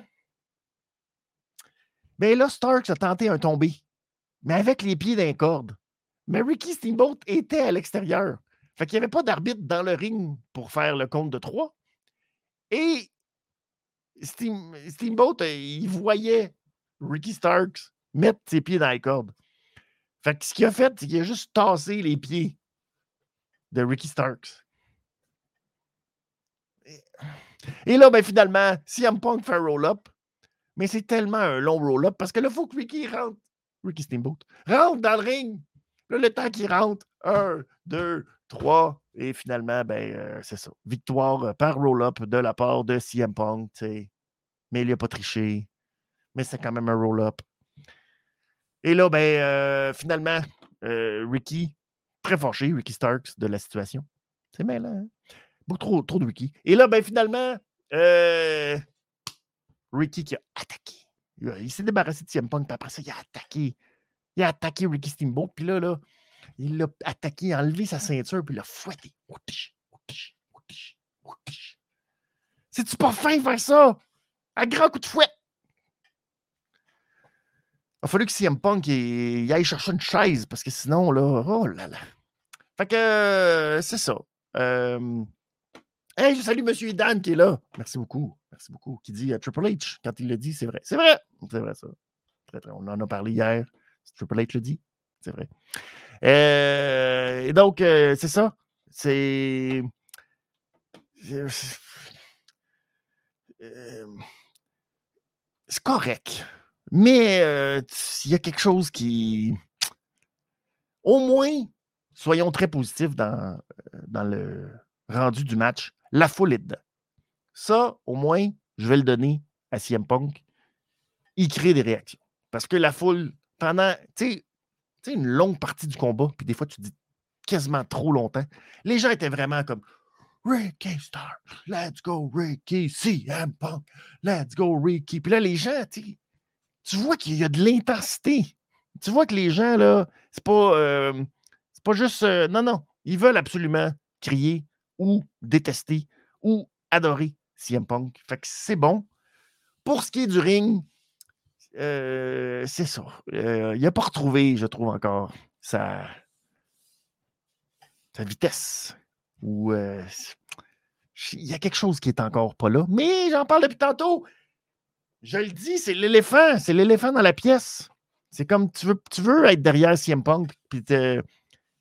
mais là, Starks a tenté un tombé, mais avec les pieds d'un corde. Mais Ricky Steamboat était à l'extérieur. Fait qu'il n'y avait pas d'arbitre dans le ring pour faire le compte de trois. Et Steamboat, euh, il voyait Ricky Starks mettre ses pieds dans les cordes. Fait que ce qu'il a fait, c'est qu'il a juste tassé les pieds de Ricky Starks. Et là, ben, finalement, CM Punk fait un roll-up. Mais c'est tellement un long roll-up parce que là, il faut que Ricky rentre. Ricky Steamboat rentre dans le ring. Là, le temps qu'il rentre, un, deux, trois, et finalement, ben, euh, c'est ça. Victoire euh, par roll-up de la part de CM Punk. Mais il n'a pas triché. Mais c'est quand même un roll-up. Et là, ben, euh, finalement, Ricky, très forché, Ricky Starks, de la situation. C'est mêlant. Hein? Beaucoup trop, trop de Ricky. Et là, ben, finalement, Ricky qui a attaqué. Il s'est débarrassé de CM Punk, puis après ça, il a attaqué. Il a attaqué Ricky Steamboat. Puis là, là, Il l'a attaqué, enlevé sa ceinture, puis l'a fouetté. C'est-tu pas fin faire ça? À grand coup de fouet! Il a fallu que CM Punk il, aille chercher une chaise parce que sinon, là, oh là là. Fait que euh, c'est ça. Euh, hey, je salue M. Dan qui est là. Merci beaucoup. Merci beaucoup. Qui dit euh, Triple H. Quand il le dit, c'est vrai. C'est vrai. C'est vrai, ça. On en a parlé hier. Triple H le dit. C'est vrai. Et donc, c'est ça. C'est. C'est correct. Mais il y a quelque chose qui. Au moins, soyons très positifs dans, dans le rendu du match. La foule est dedans. Ça, au moins, je vais le donner à CM Punk. Il crée des réactions. Parce que la foule, pendant, tu sais, une longue partie du combat, puis des fois, tu dis quasiment trop longtemps, les gens étaient vraiment comme Ricky Star, let's go Ricky, CM Punk, let's go Ricky. Puis là, les gens, tu vois qu'il y a de l'intensité. Tu vois que les gens, là, c'est pas, euh, pas juste. Euh, non, non. Ils veulent absolument crier ou détester ou adorer CM Punk. Fait que c'est bon. Pour ce qui est du ring, euh, c'est ça. il n'a pas retrouvé, je trouve encore, sa, vitesse. Ou il y a quelque chose qui est encore pas là. Mais j'en parle depuis tantôt. Je le dis, c'est l'éléphant. C'est l'éléphant dans la pièce. C'est comme tu veux, tu veux être derrière CM Punk.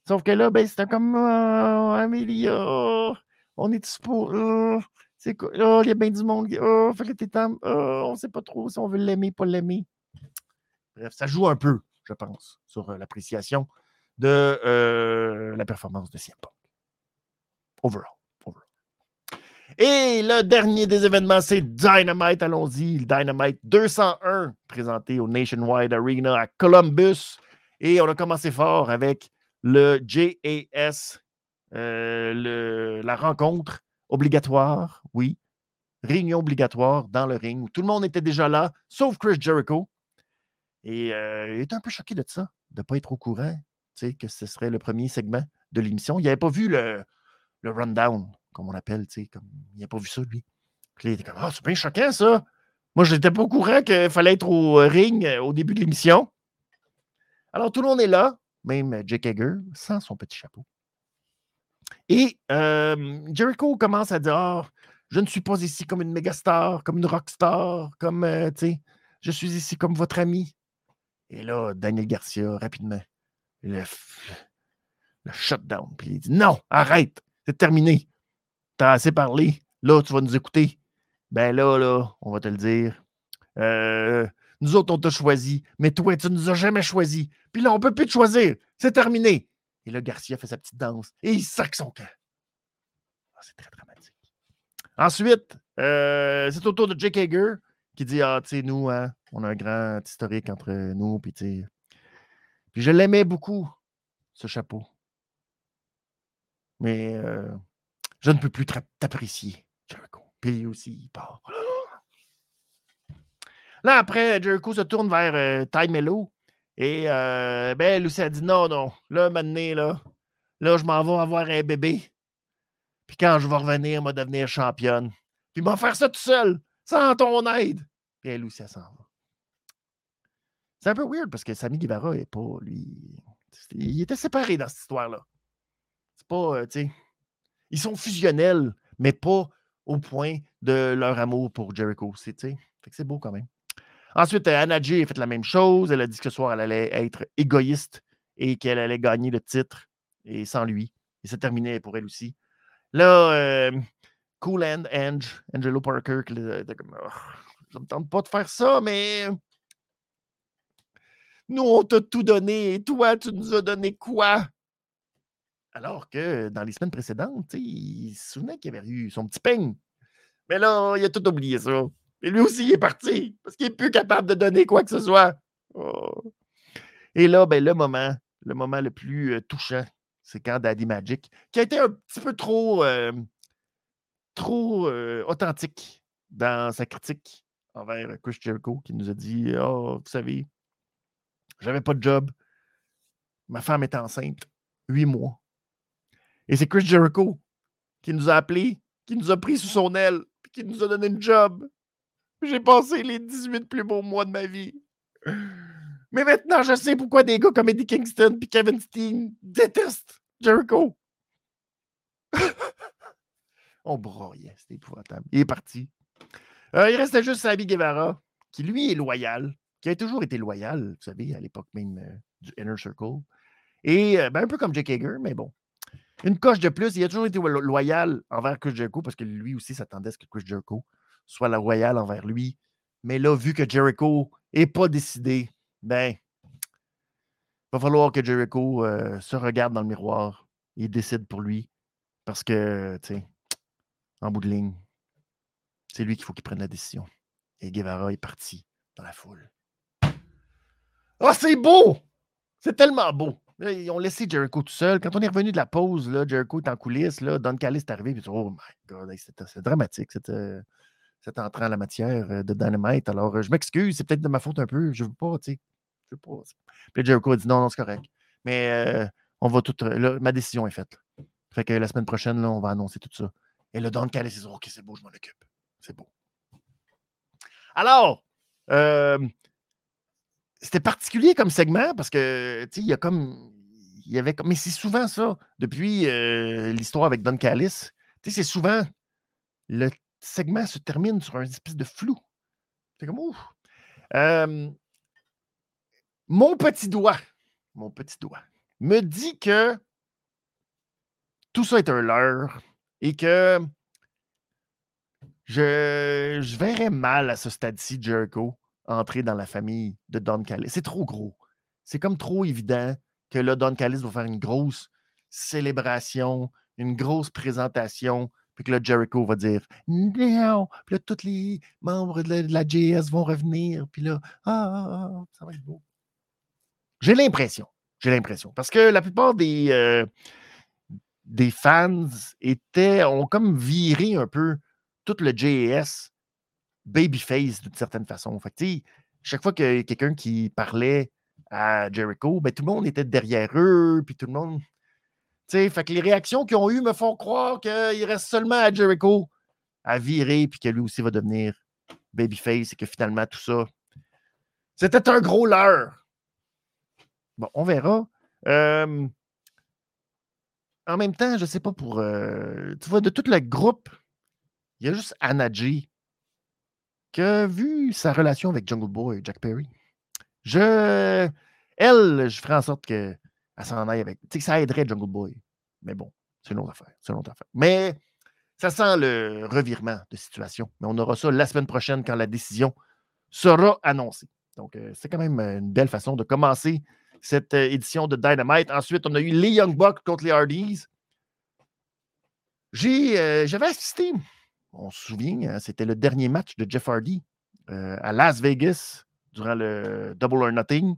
Sauf que là, ben, c'était comme oh, Amélia. On est pour. C'est? Oh, il y a bien du monde. Oh, fait que t'es. Oh, on sait pas trop si on veut l'aimer, pas l'aimer. Bref, ça joue un peu, je pense, sur euh, l'appréciation de euh, la performance de CM. Overall. Et le dernier des événements, c'est Dynamite. Allons-y. Dynamite 201, présenté au Nationwide Arena à Columbus. Et on a commencé fort avec le JAS, euh, la rencontre obligatoire, oui, réunion obligatoire dans le ring où tout le monde était déjà là, sauf Chris Jericho. Et euh, il était un peu choqué de ça, de ne pas être au courant que ce serait le premier segment de l'émission. Il n'avait pas vu le, rundown comme on appelle, tu sais, comme il n'a pas vu ça, lui. Il était comme, ah, c'est bien choquant, ça. Moi, je n'étais pas au courant qu'il fallait être au euh, ring euh, au début de l'émission. Alors, tout le monde est là, même Jake Hager, sans son petit chapeau. Et Jericho commence à dire ah, Je ne suis pas ici comme une méga star, comme une rockstar, comme, tu sais, je suis ici comme votre ami. Et là, Daniel Garcia, rapidement, le, le shutdown. Puis il dit Non, arrête, c'est terminé t'as assez parlé. Là, tu vas nous écouter. Ben là, là, on va te le dire. Euh, nous autres, on t'a choisi, mais toi, tu ne nous as jamais choisi. Puis là, on ne peut plus te choisir. C'est terminé. Et là, Garcia fait sa petite danse et il sac son camp. Ah, c'est très dramatique. Ensuite, euh, c'est au tour de Jake Hager qui dit Ah, tu sais, nous, hein, on a un grand historique entre nous. Puis, puis je l'aimais beaucoup, ce chapeau. Mais euh, je ne peux plus t'apprécier, Jericho. Puis aussi, il part. Là, après, Jericho se tourne vers euh, Ty Mello. Et euh, ben, a dit non, non. Là, maintenant, là, là je m'en vais avoir un bébé. Puis quand je vais revenir, moi, devenir championne. Puis m'en faire ça tout seul, sans ton aide. Puis elle, Lucie, s'en va. C'est un peu weird parce que Sami Guevara est pas, lui. Il était séparé dans cette histoire-là. C'est pas, euh, tu sais. Ils sont fusionnels, mais pas au point de leur amour pour Jericho. C'est, c'est beau quand même. Ensuite, Anna Jay a fait la même chose. Elle a dit que ce soir, elle allait être égoïste et qu'elle allait gagner le titre et sans lui. Et c'est terminé pour elle aussi. Là, euh, Cool End, Ange, Angelo Parker, comme, oh, je ne tente pas de faire ça, mais nous, on t'a tout donné et toi, tu nous as donné quoi? Alors que dans les semaines précédentes, il se souvenait qu'il avait eu son petit peigne. Mais là, il a tout oublié ça. Et lui aussi, il est parti parce qu'il n'est plus capable de donner quoi que ce soit. Oh. Et là, ben, le moment, le moment le plus euh, touchant, c'est quand Daddy Magic, qui a été un petit peu trop, euh, trop euh, authentique dans sa critique envers Chris Jericho, qui nous a dit Oh, vous savez, j'avais pas de job, ma femme est enceinte, huit mois. Et c'est Chris Jericho qui nous a appelés, qui nous a pris sous son aile, qui nous a donné une job. J'ai passé les 18 plus beaux mois de ma vie. Mais maintenant, je sais pourquoi des gars comme Eddie Kingston et Kevin Steen détestent Jericho. On broyait, c'était épouvantable. Il est parti. Euh, il restait juste Sammy Guevara, qui lui est loyal, qui a toujours été loyal, vous savez, à l'époque même euh, du Inner Circle. Et euh, ben, un peu comme Jake Hager, mais bon. Une coche de plus, il a toujours été loyal envers Chris Jericho parce que lui aussi s'attendait à ce que Chris Jericho soit loyal envers lui. Mais là, vu que Jericho n'est pas décidé, ben, va falloir que Jericho se regarde dans le miroir et décide pour lui. Parce que, tu sais, en bout de ligne, c'est lui qu'il faut qu'il prenne la décision. Et Guevara est parti dans la foule. Ah, c'est beau! C'est tellement beau! ils ont laissé Jericho tout seul. Quand on est revenu de la pause, là, Jericho est en coulisses, là, Don Callis est arrivé, puis oh my God, c'est dramatique cette, cet entrant à la matière euh, de Dynamite. Alors, je m'excuse, c'est peut-être de ma faute un peu, je veux pas, tu sais. Je veux pas. Puis Jericho a dit non, non, c'est correct. Mais euh, on va tout. ma décision est faite. Fait que la semaine prochaine, là, on va annoncer tout ça. Et le Don Callis, dit OK, c'est beau, je m'en occupe. C'est beau. Alors, euh, c'était particulier comme segment parce que, tu sais, il y a comme. Il y avait comme. Mais c'est souvent ça. Depuis euh, l'histoire avec Don Callis, tu sais, c'est souvent. Le segment se termine sur un espèce de flou. C'est comme ouf. mon petit doigt, mon petit doigt, me dit que tout ça est un leurre et que je, je verrais mal à ce stade-ci Jericho entrer dans la famille de Don Callis. C'est trop gros. C'est comme trop évident que là, Don Callis va faire une grosse célébration, une grosse présentation, puis que là, Jericho va dire Non! Puis là, tous les membres de la, JS vont revenir, puis là, ah, ah, ah, ça va être beau. J'ai l'impression. J'ai l'impression. Parce que la plupart des, euh, des fans étaient, ont comme viré un peu tout le JS babyface d'une certaine façon. Fait chaque fois que quelqu'un qui parlait à Jericho, ben, tout le monde était derrière eux, puis tout le monde. Fait que les réactions qu'ils ont eues me font croire qu'il reste seulement à Jericho à virer, puis que lui aussi va devenir babyface, et que finalement tout ça, c'était un gros leurre. Bon, on verra. en même temps, je ne sais pas pour. Euh, tu vois, de tout le groupe, il y a juste Anna G que, vu sa relation avec Jungle Boy, Jack Perry, je. Elle, je ferai en sorte qu'elle s'en aille avec. Tu sais, ça aiderait Jungle Boy. Mais bon, c'est une autre affaire. C'est une affaire. Mais ça sent le revirement de situation. Mais on aura ça la semaine prochaine quand la décision sera annoncée. Donc, euh, c'est quand même une belle façon de commencer cette euh, édition de Dynamite. Ensuite, on a eu les Young Bucks contre les Hardys. J'ai, euh, j'avais assisté on se souvient, hein, c'était le dernier match de Jeff Hardy euh, à Las Vegas durant le Double or Nothing.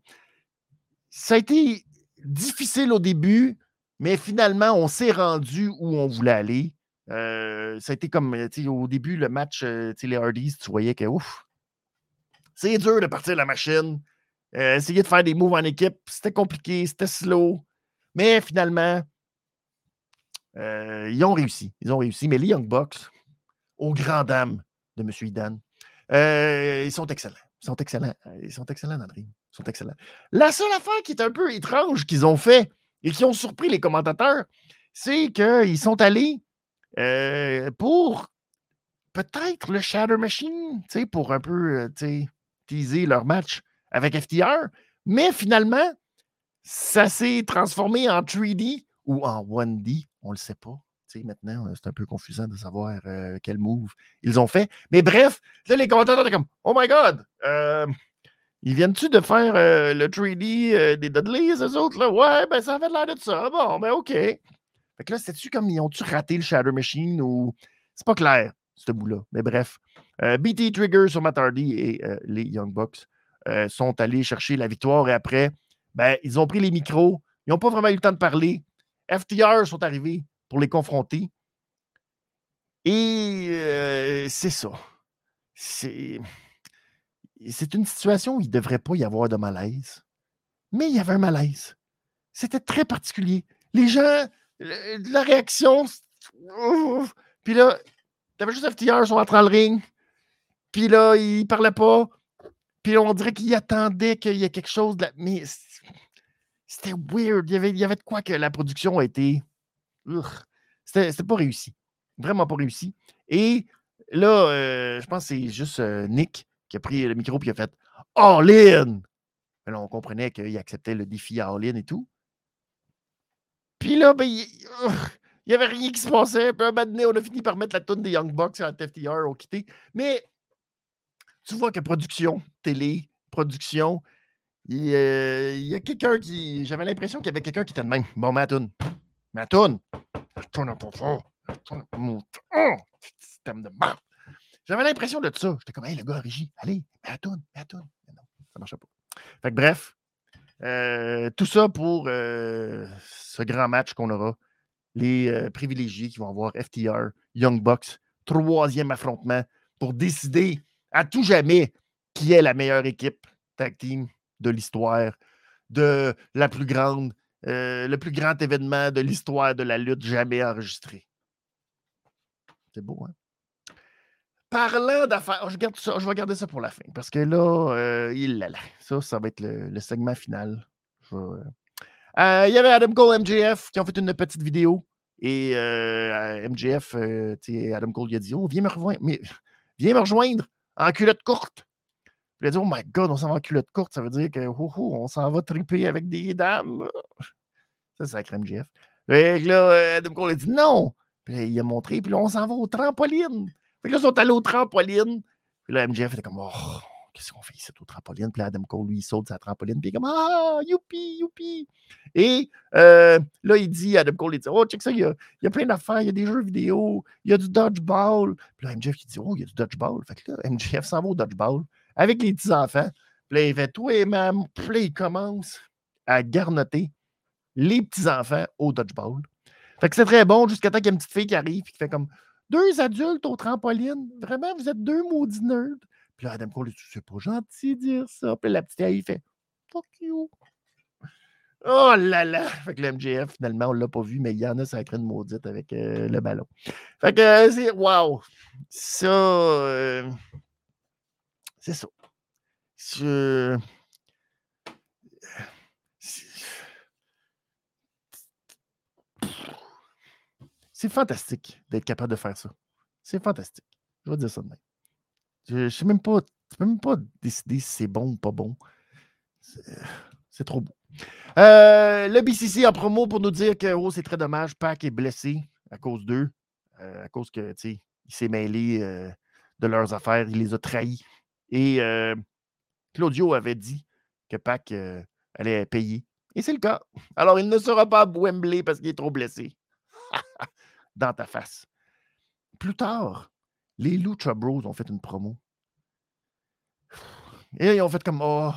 Ça a été difficile au début, mais finalement, on s'est rendu où on voulait aller. Euh, ça a été comme au début, le match, euh, les Hardys, tu voyais que ouf, c'est dur de partir la machine. essayer de faire des moves en équipe, c'était compliqué, c'était slow. Mais finalement, ils ont réussi. Ils ont réussi. Mais les Young Bucks, aux grandes dames de M. Idan. Euh, ils sont excellents. Ils sont excellents. Euh, ils sont excellents dans La seule affaire qui est un peu étrange qu'ils ont fait et qui ont surpris les commentateurs, c'est qu'ils sont allés euh, pour peut-être le Shatter Machine, pour un peu teaser leur match avec FTR. Mais finalement, ça s'est transformé en 3D ou en 1D, on ne le sait pas maintenant, c'est un peu confusant de savoir quel move ils ont fait. Mais bref, là, les commentateurs étaient comme Oh my God! Ils viennent-tu de faire le 3D des Dudleys, eux autres? Là? Ouais, ben ça avait l'air de ça. Bon, ben OK. Fait que là, c'est-tu comme ils ont-tu raté le Shadow Machine ou. C'est pas clair, ce bout-là. Mais bref. BT Trigger sur et les Young Bucks sont allés chercher la victoire et après, ben, ils ont pris les micros. Ils n'ont pas vraiment eu le temps de parler. FTR sont arrivés pour les confronter. Et euh, c'est ça. C'est, c'est une situation où il ne devrait pas y avoir de malaise. Mais il y avait un malaise. C'était très particulier. Les gens, la réaction, puis là, t'avais juste FTR sur entre le ring, puis là, il parlait pas, puis on dirait qu'il attendait qu'il y ait quelque chose, de mais c'était weird. Il y, avait, il y avait de quoi que la production a été. C'était pas réussi. Vraiment pas réussi. Et là, euh, je pense que c'est juste euh, Nick qui a pris le micro et a fait All in! Là, on comprenait qu'il acceptait le défi à All in et tout. Puis là, ben, il n'y avait rien qui se passait. Puis un moment donné, on a fini par mettre la tonne des Young Bucks à TFTR, on quitté. Mais tu vois que production, télé, production, il, euh, il y a quelqu'un qui. J'avais l'impression qu'il y avait quelqu'un qui était de même. Bon, Matoun. Matoun. Tourne un peu fort. Tourne peu système de merde. J'avais l'impression de ça. J'étais comme, hey, le gars, Régie, allez, Matoun, Matoun. Non, ça ne marchait pas. Fait que bref, euh, tout ça pour euh, ce grand match qu'on aura. Les euh, privilégiés qui vont avoir FTR, Young Bucks, troisième affrontement pour décider à tout jamais qui est la meilleure équipe tag team de l'histoire, de la plus grande, le plus grand événement de l'histoire de la lutte jamais enregistré. C'est beau, hein? Parlant d'affaires, oh, je, garde ça, je vais garder ça pour la fin parce que là, euh, il là, Ça, ça va être le, segment final. Euh, euh, il y avait Adam Cole, MJF qui ont fait une petite vidéo. Et MJF, Adam Cole, il a dit Oh, viens me rejoindre, mais viens me rejoindre en culotte courte. Il a dit Oh my god, on s'en va en culotte courte, ça veut dire que oh, oh, on s'en va triper avec des dames. Ça, c'est sacré MJF. Et là, Adam Cole a dit Non. Puis il a montré, puis là, on s'en va au trampoline. Fait que là, ils sont allés au trampoline. Puis là, MJF était comme, oh, qu'est-ce qu'on fait ici au trampoline? Puis là, Adam Cole, lui, il saute sa trampoline. Puis il est comme, ah, youpi, youpi. Et euh, là, il dit, Adam Cole, il dit, oh, check ça, il y a, a plein d'affaires, il y a des jeux vidéo, il y a du dodgeball. Puis là, MJF, il dit, oh, il y a du dodgeball. Fait que là, MJF s'en va au dodgeball avec les petits-enfants. Puis là, il fait, toi et même. Puis là, il commence à garnoter les petits-enfants au dodgeball. Fait que c'est très bon jusqu'à temps qu'il y ait une petite fille qui arrive et qui fait comme deux adultes au trampoline. Vraiment, vous êtes deux maudits nerds. Puis là, Adam Cole, c'est pas gentil de dire ça. Puis la petite il fait Fuck you. Oh là là! Fait que le MJF, finalement, on l'a pas vu, mais il y en a ça crée une maudite avec euh, le ballon. Fait que euh, c'est. Wow! Ça. Euh, c'est ça. C'est fantastique d'être capable de faire ça. C'est fantastique. Je vais dire ça de même. Je ne sais même pas, même pas décider si c'est bon ou pas bon. C'est trop beau. Euh, le BCC en promo pour nous dire que oh, c'est très dommage. Pac est blessé à cause d'eux. Euh, à cause que il s'est mêlé euh, de leurs affaires. Il les a trahis. Et Claudio avait dit que Pac allait payer. Et c'est le cas. Alors, il ne sera pas à Wembley parce qu'il est trop blessé. dans ta face. Plus tard, les Lucha Bros ont fait une promo. Et ils ont fait comme Oh,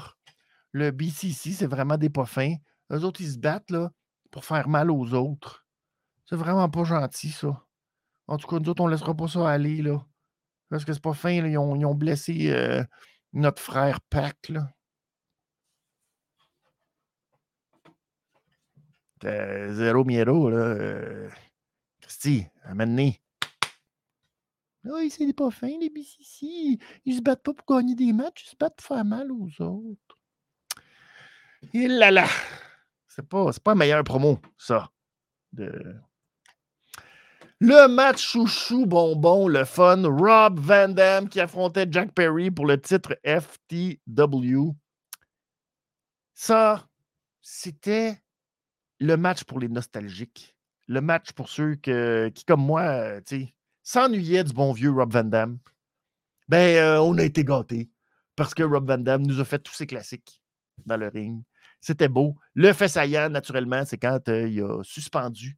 le BCC, c'est vraiment des pas fins. Eux autres, ils se battent là, pour faire mal aux autres. C'est vraiment pas gentil, ça. En tout cas, nous autres, on laissera pas ça aller, là. Parce que c'est pas fin, Ils, ont, blessé euh, notre frère Pac, là. Zéro miero, là. Euh, Christy, à Ah, c'est pas fin, les BCC. Ils se battent pas pour gagner des matchs, ils se battent pour faire mal aux autres. Et là là! C'est pas, pas un meilleur promo, ça. Le match chouchou bonbon, le fun. Rob Van Dam qui affrontait Jack Perry pour le titre FTW. Ça, c'était le match pour les nostalgiques le match pour ceux qui, comme moi, euh, s'ennuyaient du bon vieux Rob Van Damme. Ben, euh, on a été gâtés parce que Rob Van Damme nous a fait tous ses classiques dans le ring. C'était beau. Le fait saillant, naturellement, c'est quand euh, il a suspendu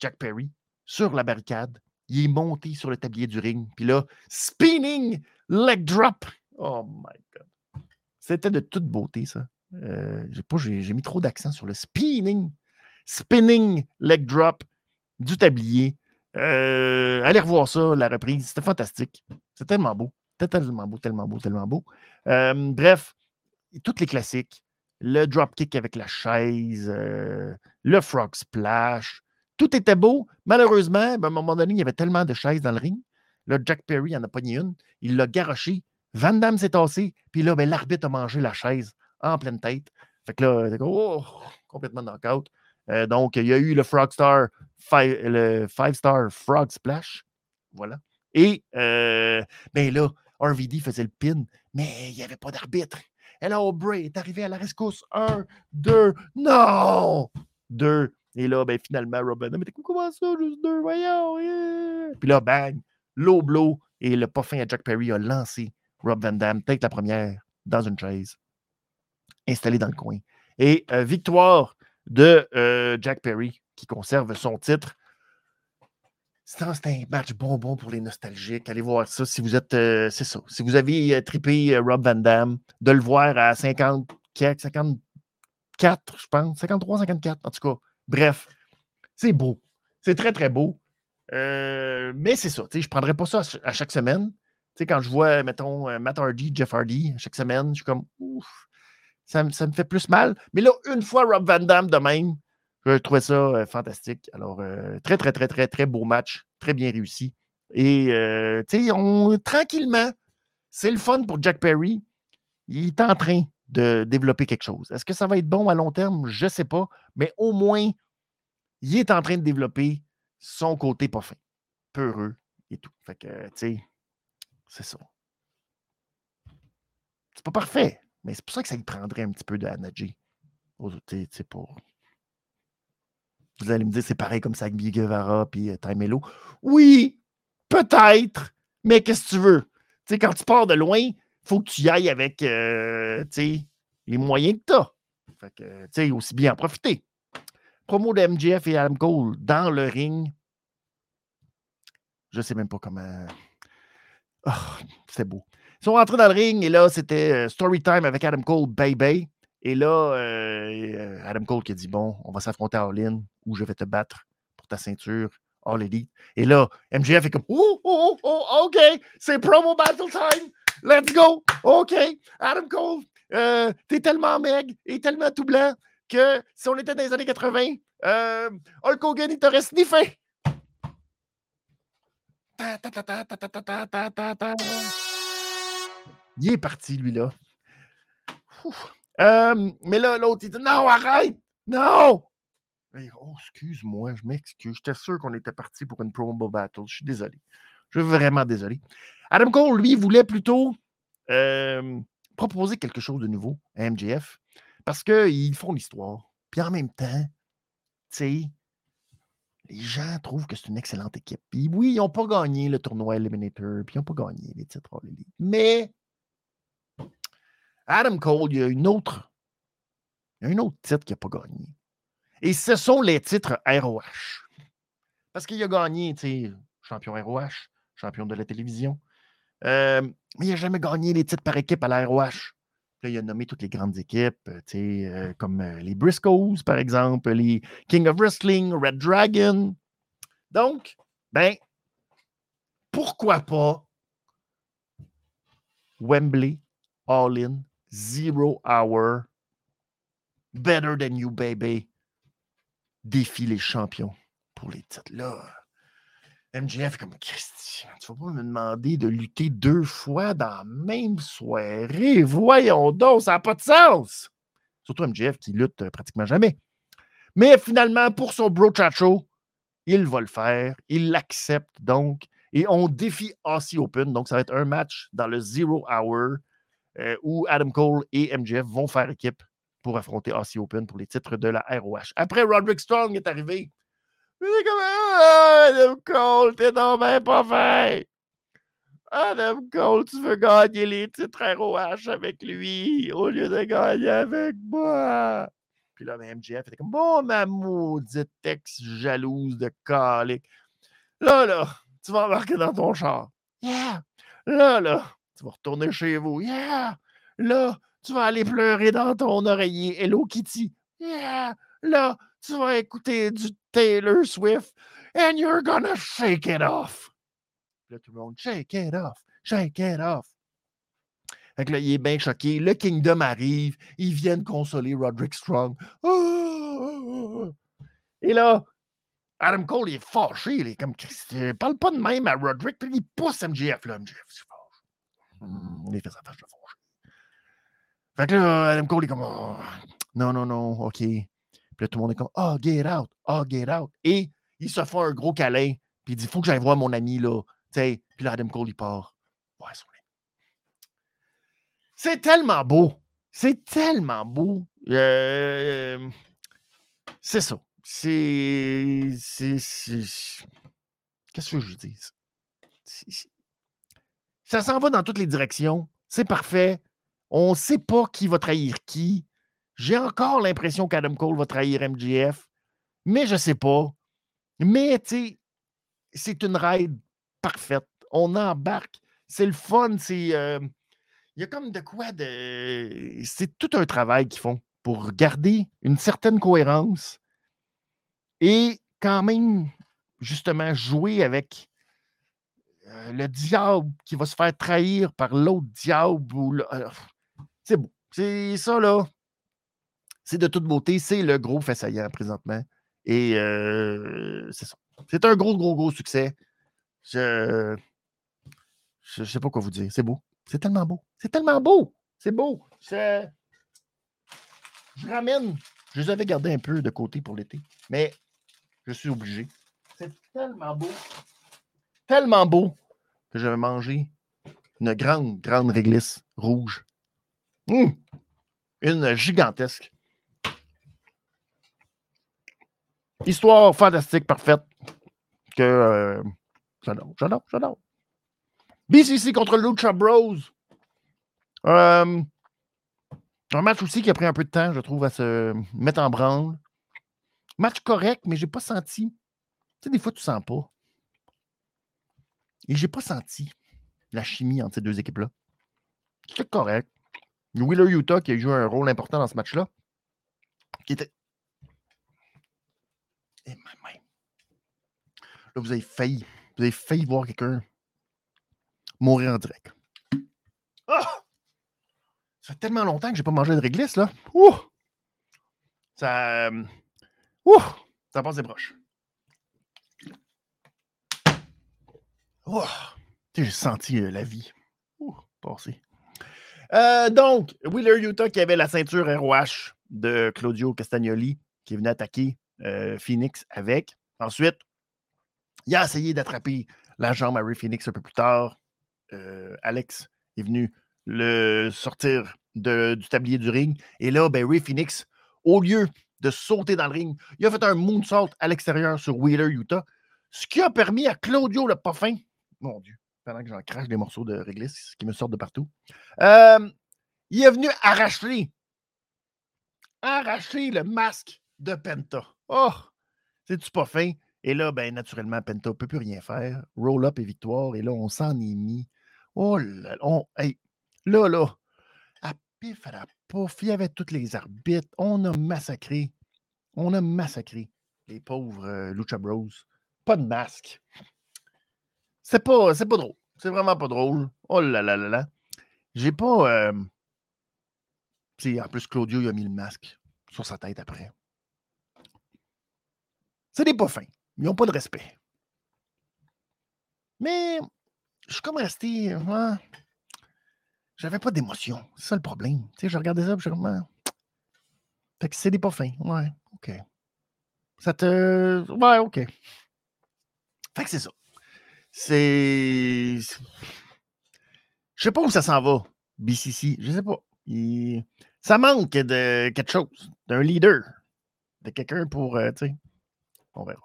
Jack Perry sur la barricade. Il est monté sur le tablier du ring. Puis là, spinning leg drop. Oh my God. C'était de toute beauté, ça. j'ai mis trop d'accent sur le spinning spinning leg drop du tablier. Euh, allez revoir ça, la reprise. C'était fantastique. C'est tellement beau. C'était tellement beau, tellement beau, tellement beau. Euh, bref, tous les classiques. le dropkick avec la chaise, euh, le frog splash. Tout était beau. Malheureusement, ben, à un moment donné, il y avait tellement de chaises dans le ring. Là, Jack Perry en a pogné une. Il l'a garoché. Van Damme s'est tassé. Puis là, ben, l'arbitre a mangé la chaise en pleine tête. Fait que là, oh, complètement knockout. Euh, donc, il y a eu le le Five Star Frog Splash. Voilà. Et euh, ben là, RVD faisait le pin, mais il n'y avait pas d'arbitre. Et là, Bray est arrivé à la rescousse. Un, deux, non! Deux. Et là, ben, finalement, Rob Van Damme était comment ça, juste deux, voyons. Puis là, bang, low. Et le parfum à Jack Perry a lancé Rob Van Damme, tête la première, dans une chaise, installée dans le coin. Et euh, victoire de euh, Jack Perry, qui conserve son titre. C'était un match bonbon pour les nostalgiques. Allez voir ça si vous êtes. Euh, c'est ça. Si vous avez trippé Rob Van Damme, de le voir à 50, 54, je pense. 53, 54, en tout cas. Bref, c'est beau. C'est très, très beau. mais c'est ça. Je ne prendrais pas ça à chaque semaine. quand je vois, mettons, Matt Hardy, Jeff Hardy, chaque semaine, je suis comme, ouf, ça, me fait plus mal. Mais là, une fois Rob Van Damme de même, je trouvais ça euh, fantastique. Alors, euh, très, très, très, très, très beau match. Très bien réussi. Et, euh, tu sais, tranquillement, c'est le fun pour Jack Perry. Il est en train de développer quelque chose. Est-ce que ça va être bon à long terme? Je ne sais pas. Mais au moins, il est en train de développer son côté pas fin, peureux et tout. Fait que, tu sais, c'est ça. C'est pas parfait. Mais c'est pour ça que ça lui prendrait un petit peu de pour. Vous allez me dire, c'est pareil comme ça avec Guevara et euh, Oui, peut-être, mais qu'est-ce que tu veux? quand tu pars de loin, il faut que tu y ailles avec euh, les moyens que tu as. Fait que, tu sais, aussi bien en profiter. Promo de MJF et Adam Cole dans le ring. Je ne sais même pas comment. Oh, c'est beau. Ils sont rentrés dans le ring et là, c'était euh, story time avec Adam Cole, baby. Et là, euh, euh, Adam Cole qui a dit Bon, on va s'affronter à All-In où je vais te battre pour ta ceinture All Elite. Et là, MJF est comme Oh, oh, oh, oh OK, c'est promo battle time. Let's go. OK. Adam Cole, t'es tellement meg et tellement tout blanc que si on était dans les années 80, euh, Hulk Hogan, il t'aurait sniffé. Ta, ta, ta, il est parti, lui-là. Euh, mais là, l'autre, il dit Non, arrête! Non! Oh, excuse-moi, je m'excuse. J'étais sûr qu'on était parti pour une promo battle. Je suis désolé. Je suis vraiment désolé. Adam Cole, lui, voulait plutôt euh, proposer quelque chose de nouveau à MJF parce qu'ils font l'histoire. Puis en même temps, tu sais, les gens trouvent que c'est une excellente équipe. Puis oui, ils n'ont pas gagné le tournoi Eliminator, puis ils n'ont pas gagné les titres Mais Adam Cole, il y a une autre, il y a un autre titre qu'il n'a pas gagné. Et ce sont les titres ROH. Parce qu'il a gagné, tu sais, champion ROH, champion de la télévision. Euh, mais il n'a jamais gagné les titres par équipe à la ROH. Là, il a nommé toutes les grandes équipes, euh, comme euh, les Briscoes, par exemple, les King of Wrestling, Red Dragon. Donc, ben, pourquoi pas Wembley All-In Zero Hour, Better Than You, Baby, défie les champions pour les titres. Là, MJF comme Christian, tu vas pas me demander de lutter deux fois dans la même soirée? Voyons donc, ça n'a pas de sens. Surtout MJF qui lutte euh, pratiquement jamais. Mais finalement, pour son Bro Chat Show, il va le faire. Il l'accepte donc. Et on défie Aussie Open. Donc, ça va être un match dans le Zero Hour. Euh, où Adam Cole et MJF vont faire équipe pour affronter Aussie Open pour les titres de la ROH. Après, Roderick Strong est arrivé. C'est comme ah, Adam Cole, t'es non même pas fait. Adam Cole, tu veux gagner les titres ROH avec lui au lieu de gagner avec moi. Puis là, MJF était comme Bon, ma maudite ex jalouse de calique. Là, là, tu vas embarquer dans ton char. Yeah! Là, là, tu vas retourner chez vous. Yeah! Là, tu vas aller pleurer dans ton oreiller. Hello Kitty. Yeah! Là, tu vas écouter du Taylor Swift. And you're gonna shake it off. Là, tout le monde, shake it off, shake it off. Fait que là, il est bien choqué. Le Kingdom arrive. Ils viennent consoler Roderick Strong. Et là, Adam Cole il est fâché. Il est comme parle pas de même à Roderick. Puis il pousse MJF. Là, MJF, c'est fâche. Hmm, il fait sa fâche de fâché. Fait que là, Adam Cole est comme oh, non, non, non, OK. Puis là, tout le monde est comme Oh, get out, oh, get out. Et il se fait un gros câlin. Puis il dit Faut que j'aille voir mon ami là. T'sais. Puis là, Adam Cole, il part. Ouais, c'est tellement beau. C'est tellement beau. Euh, c'est ça. C'est. Qu'est-ce que je dis? Ça s'en va dans toutes les directions. C'est parfait. On ne sait pas qui va trahir qui. J'ai encore l'impression qu'Adam Cole va trahir MGF, mais je ne sais pas. Mais, tu sais, c'est une ride parfaite. On embarque. C'est le fun. C'est. Euh, il y a comme de quoi de. C'est tout un travail qu'ils font pour garder une certaine cohérence et quand même, justement, jouer avec euh, le diable qui va se faire trahir par l'autre diable. Euh, c'est beau. C'est ça, là. C'est de toute beauté. C'est le gros fait saillant présentement. Et euh, c'est ça. C'est un gros, gros, gros succès. Je ne sais pas quoi vous dire. C'est beau. C'est tellement beau. C'est tellement beau. C'est beau. Je ramène. Je les avais gardés un peu de côté pour l'été. Mais je suis obligé. C'est tellement beau. Tellement beau que je vais manger une grande, grande réglisse rouge. Hum! Une gigantesque. Histoire fantastique, parfaite. Que euh, j'adore, j'adore, j'adore. BCC contre Lucha Bros. Euh, un match aussi qui a pris un peu de temps, je trouve, à se mettre en branle. Match correct, mais j'ai pas senti. Tu sais, des fois, tu sens pas. Et j'ai pas senti la chimie entre ces deux équipes-là. C'était correct. Wheeler Utah qui a joué un rôle important dans ce match-là. Qui était. Et eh, même. Là, vous avez failli. Vous avez failli voir quelqu'un mourir en direct. Ah! Ça fait tellement longtemps que j'ai pas mangé de réglisse, là. Ouh! Ça. Euh, Ouh! Ça passe des broches. J'ai senti euh, la vie. Passer. Euh, donc, Wheeler Utah qui avait la ceinture ROH de Claudio Castagnoli qui venu attaquer euh, Phoenix avec. Ensuite, il a essayé d'attraper la jambe à Ray Phoenix un peu plus tard. Alex est venu le sortir du tablier du ring. Et là, ben, Ray Phoenix, au lieu de sauter dans le ring. Il a fait un moonsault à l'extérieur sur Wheeler, Utah, ce qui a permis à Claudio le Poffin, mon Dieu, pendant que j'en crache des morceaux de réglisse qui me sortent de partout, euh, il est venu arracher, arracher le masque de Penta. Oh, c'est-tu pas fin? Et là, ben, naturellement, Penta ne peut plus rien faire. Roll-up et victoire. Et là, on s'en est mis. Oh là, on, là, là, à pif à la pouf, il y avait tous les arbitres. On a massacré. On a massacré les pauvres euh, Lucha Bros. Pas de masque. C'est pas, pas drôle. C'est vraiment pas drôle. Oh là là là là. J'ai pas. Euh... en plus, Claudio, il a mis le masque sur sa tête après. C'est des pas. Ils n'ont pas de respect. Mais je suis comme resté. Hein, j'avais pas d'émotion. C'est ça le problème. Tu sais, je regardais ça, je comme. Ah. Fait que c'est des pas. Ouais. OK. Ça te. Ouais, OK. Fait que c'est ça. C'est. Je sais pas où ça s'en va, BCC. Je sais pas. Ça manque de quelque chose, d'un leader, de quelqu'un pour. Euh, on verra.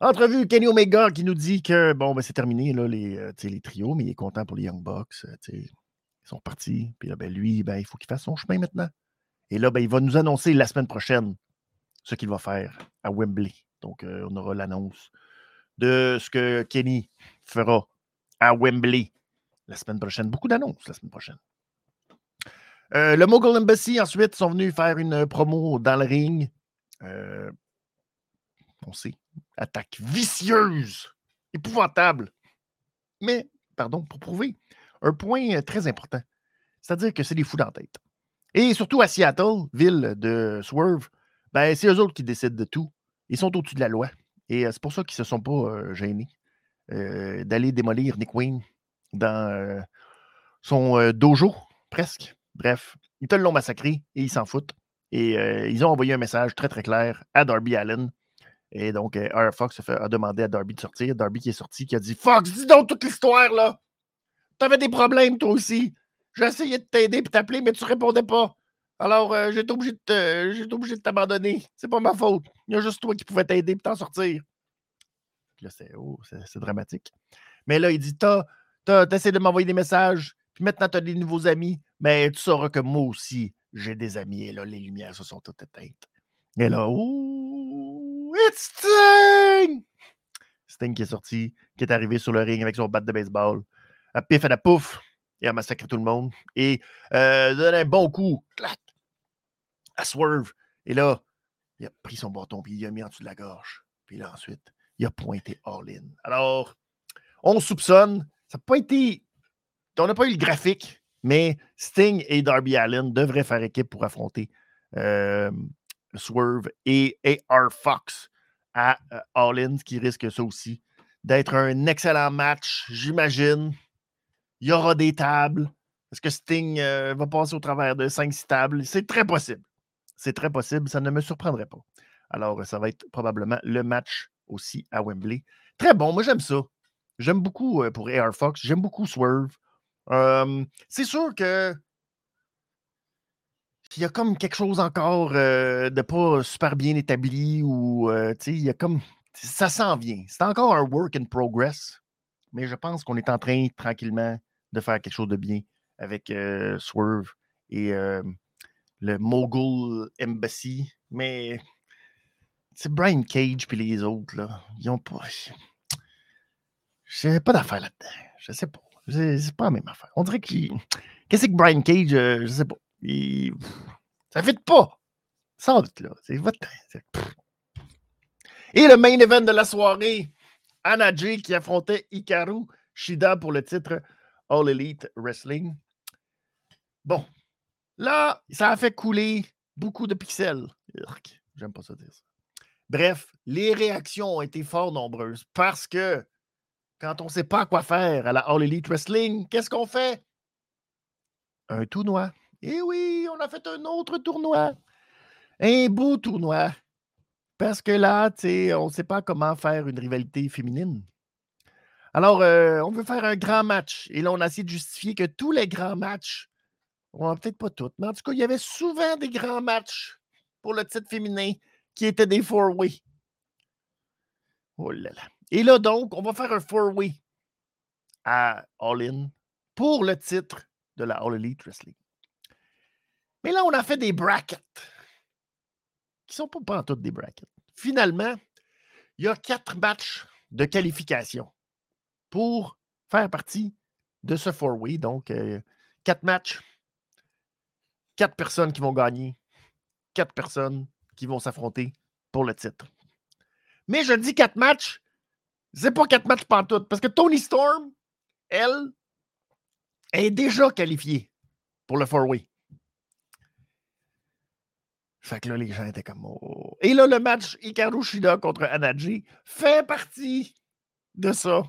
Entrevue, Kenny Omega qui nous dit que bon, ben, c'est terminé là, les, euh, trios, mais il est content pour les Young Bucks. Euh, ils sont partis. Puis là, ben, lui, ben, il faut qu'il fasse son chemin maintenant. Et là, ben, il va nous annoncer la semaine prochaine ce qu'il va faire à Wembley. Donc, on aura l'annonce de ce que Kenny fera à Wembley la semaine prochaine. Beaucoup d'annonces la semaine prochaine. Euh, le Mogul Embassy, ensuite, sont venus faire une promo dans le ring. Euh, on sait, attaque vicieuse, épouvantable. Mais, pardon, pour prouver un point très important. C'est-à-dire que c'est des fous dans tête. Et surtout à Seattle, ville de Swerve, ben, c'est eux autres qui décident de tout. Ils sont au-dessus de la loi. Et c'est pour ça qu'ils ne se sont pas gênés d'aller démolir Nick Wayne dans son dojo, presque. Bref, ils te l'ont massacré et ils s'en foutent. Et ils ont envoyé un message très, très clair à Darby Allen. Et donc, R. Fox a, demandé à Darby de sortir. Darby qui est sorti, qui a dit Fox, dis donc toute l'histoire, là. T'avais des problèmes, toi aussi. J'ai essayé de t'aider et t'appeler, mais tu répondais pas. Alors, j'étais obligé de obligé de t'abandonner. C'est pas ma faute. Il y a juste toi qui pouvais t'aider et t'en sortir. là, c'est oh, dramatique. Mais là, il dit T'as essayé de m'envoyer des messages, puis maintenant, tu as des nouveaux amis, mais tu sauras que moi aussi, j'ai des amis. Et là, les lumières se sont toutes éteintes. Et là, ouh, it's Sting! Sting qui est sorti, qui est arrivé sur le ring avec son bat de baseball. À pif à la pouf, il a massacré tout le monde. Et euh, donné un bon coup, clac, à Swerve. Et là, il a pris son bâton, puis il l'a mis en dessous de la gorge. Puis là, ensuite, il a pointé all-in. Alors, on soupçonne, ça n'a pas été on n'a pas eu le graphique, mais Sting et Darby Allen devraient faire équipe pour affronter euh, Swerve et AR Fox à euh, All In, ce qui risque ça aussi d'être un excellent match, j'imagine. Il y aura des tables. Est-ce que Sting euh, va passer au travers de 5-6 tables? C'est très possible. C'est très possible. Ça ne me surprendrait pas. Alors, ça va être probablement le match aussi à Wembley. Très bon. Moi, j'aime ça. J'aime beaucoup pour AR Fox. J'aime beaucoup Swerve c'est sûr que il y a comme quelque chose encore de pas super bien établi ou il y a comme ça s'en vient. C'est encore un work in progress, mais je pense qu'on est en train tranquillement de faire quelque chose de bien avec Swerve et le Mogul Embassy. Mais c'est Brian Cage puis les autres, là, ils ont pas. J'ai pas d'affaire là-dedans. Je sais pas. C'est pas la même affaire. On dirait qu'il. Qu'est-ce que Brian Cage, euh, je sais pas. Il... Ça fit pas. Ça là. C'est votre. Et le main event de la soirée, Anna qui affrontait Hikaru Shida pour le titre All Elite Wrestling. Bon, là, ça a fait couler beaucoup de pixels. J'aime pas ça dire ça. Bref, les réactions ont été fort nombreuses parce que quand on ne sait pas quoi faire à la All Elite Wrestling, qu'est-ce qu'on fait? Un tournoi. Eh oui, on a fait un autre tournoi. Un beau tournoi. Parce que là, on ne sait pas comment faire une rivalité féminine. Alors, euh, on veut faire un grand match. Et là, on a essayé de justifier que tous les grands matchs, peut-être pas tous, mais en tout cas, il y avait souvent des grands matchs pour le titre féminin qui étaient des four-way. Oh là là. Et là, donc, on va faire un four-way à All-In pour le titre de la All Elite Wrestling. Mais là, on a fait des brackets qui ne sont pas, pas en toutes des brackets. Finalement, il y a quatre matchs de qualification pour faire partie de ce four-way. Donc, euh, quatre matchs, quatre personnes qui vont gagner, quatre personnes qui vont s'affronter pour le titre. Mais je dis quatre matchs c'est pas quatre matchs pantoute. Parce que Tony Storm, elle, est déjà qualifiée pour le four-way. Fait que là, les gens étaient comme. Oh. Et là, le match Hikaru Shida contre Anaji fait partie de ça.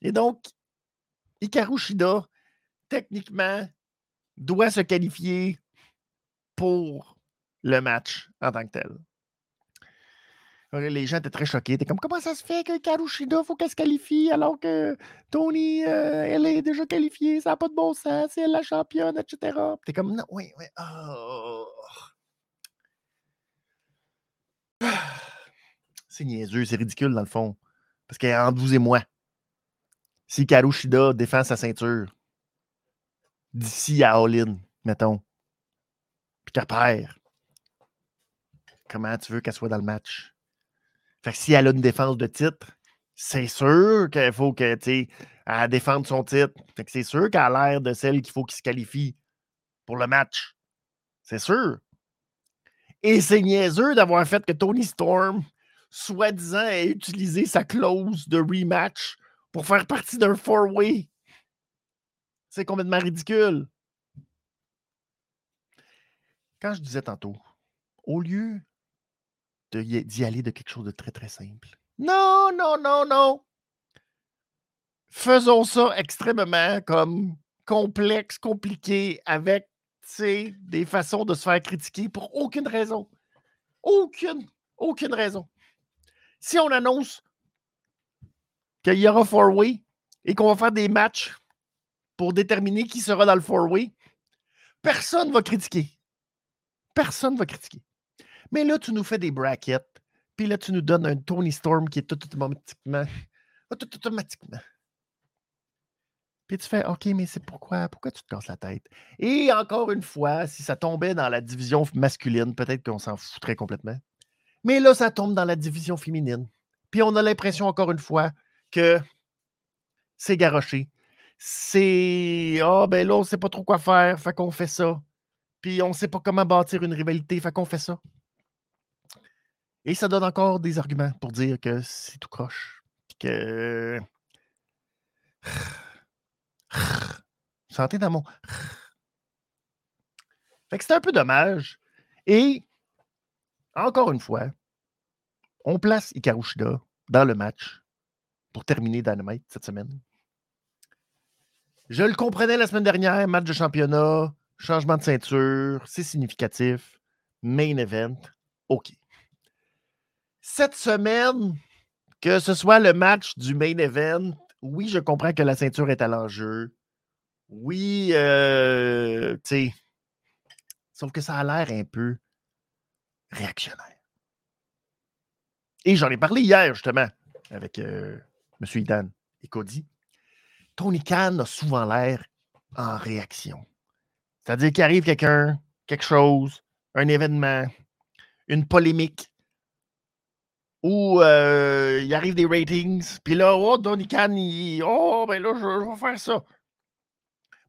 Et donc, Hikaru Shida, techniquement, doit se qualifier pour le match en tant que tel. Les gens étaient très choqués. T'es comme, comment ça se fait que Karushida, faut qu'elle se qualifie alors que Tony, euh, elle est déjà qualifiée, ça n'a pas de bon sens, c'est elle la championne, etc. T'es comme, non, oui, oui. Oh. C'est niaiseux, c'est ridicule dans le fond. Parce qu'elle est entre vous et moi. Si Karushida défend sa ceinture d'ici à All-In, mettons, puis qu'elle perd, comment tu veux qu'elle soit dans le match? Fait que si elle a une défense de titre, c'est sûr qu'il faut que, tu défende son titre. Fait que c'est sûr qu'elle a l'air de celle qu'il faut qu'il se qualifie pour le match. C'est sûr. Et c'est niaiseux d'avoir fait que Tony Storm, soi-disant, ait utilisé sa clause de rematch pour faire partie d'un four-way. C'est complètement ridicule. quand je disais tantôt, au lieu d'y aller de quelque chose de très, très simple, non, non, non, non. Faisons ça extrêmement comme complexe, compliqué, avec des façons de se faire critiquer pour aucune raison. Aucune, aucune raison. Si on annonce qu'il y aura four-way et qu'on va faire des matchs pour déterminer qui sera dans le four-way, personne ne va critiquer. Personne ne va critiquer. Mais là, tu nous fais des brackets, puis là, tu nous donnes un Tony Storm qui est tout automatiquement. Tout automatiquement. Puis tu fais OK, mais c'est pourquoi? Pourquoi tu te casses la tête? Et encore une fois, si ça tombait dans la division masculine, peut-être qu'on s'en foutrait complètement. Mais là, ça tombe dans la division féminine. Puis on a l'impression, encore une fois, que c'est garoché. C'est Ah, ben là, on ne sait pas trop quoi faire, fait qu'on fait ça. Puis on ne sait pas comment bâtir une rivalité, fait qu'on fait ça. Et ça donne encore des arguments pour dire que c'est tout croche. Que. Santé dans mon. Fait que c'est un peu dommage. Et encore une fois, on place Ikarushida dans le match pour terminer Dynamite cette semaine. Je le comprenais la semaine dernière, match de championnat, Changement de ceinture, c'est significatif. Main event, OK. Cette semaine, que ce soit le match du main event, oui, je comprends que la ceinture est à l'enjeu. Oui, euh, tu sais. Sauf que ça a l'air un peu réactionnaire. Et j'en ai parlé hier, justement, avec euh, M. Idan et Cody. Tony Khan a souvent l'air en réaction. C'est-à-dire qu'il arrive quelqu'un, quelque chose, un événement, une polémique, où euh, il arrive des ratings, puis là, oh, Donny Khan, oh, ben là, je, vais faire ça.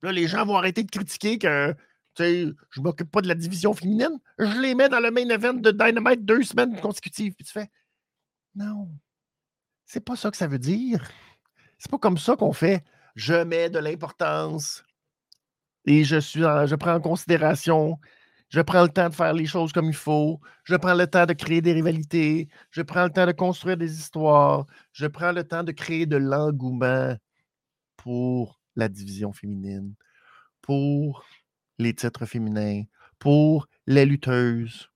là, les gens vont arrêter de critiquer que, tu sais, je ne m'occupe pas de la division féminine. Je les mets dans le main event de Dynamite deux semaines consécutives. Puis tu fais, non, c'est pas ça que ça veut dire. C'est pas comme ça qu'on fait. Je mets de l'importance et je, suis je prends en considération, je prends le temps de faire les choses comme il faut, je prends le temps de créer des rivalités, je prends le temps de construire des histoires, je prends le temps de créer de l'engouement pour la division féminine, pour les titres féminins, pour les lutteuses.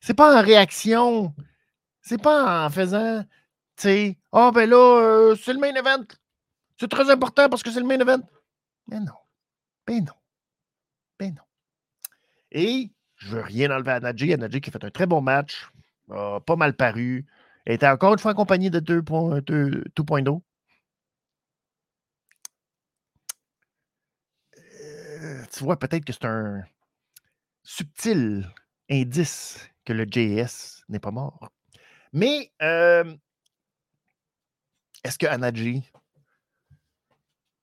C'est pas en réaction, c'est pas en faisant, tu sais, oh, ben là, euh, c'est le main event. C'est très important parce que c'est le main event. Mais non. Ben non. Ben non. Et je veux rien enlever à Nadji. Nadji qui a fait un très bon match. pas mal paru. Elle était encore une fois accompagnée de 2.0. Euh, tu vois, peut-être que c'est un subtil indice que le JS n'est pas mort. Mais euh, est-ce que Anadji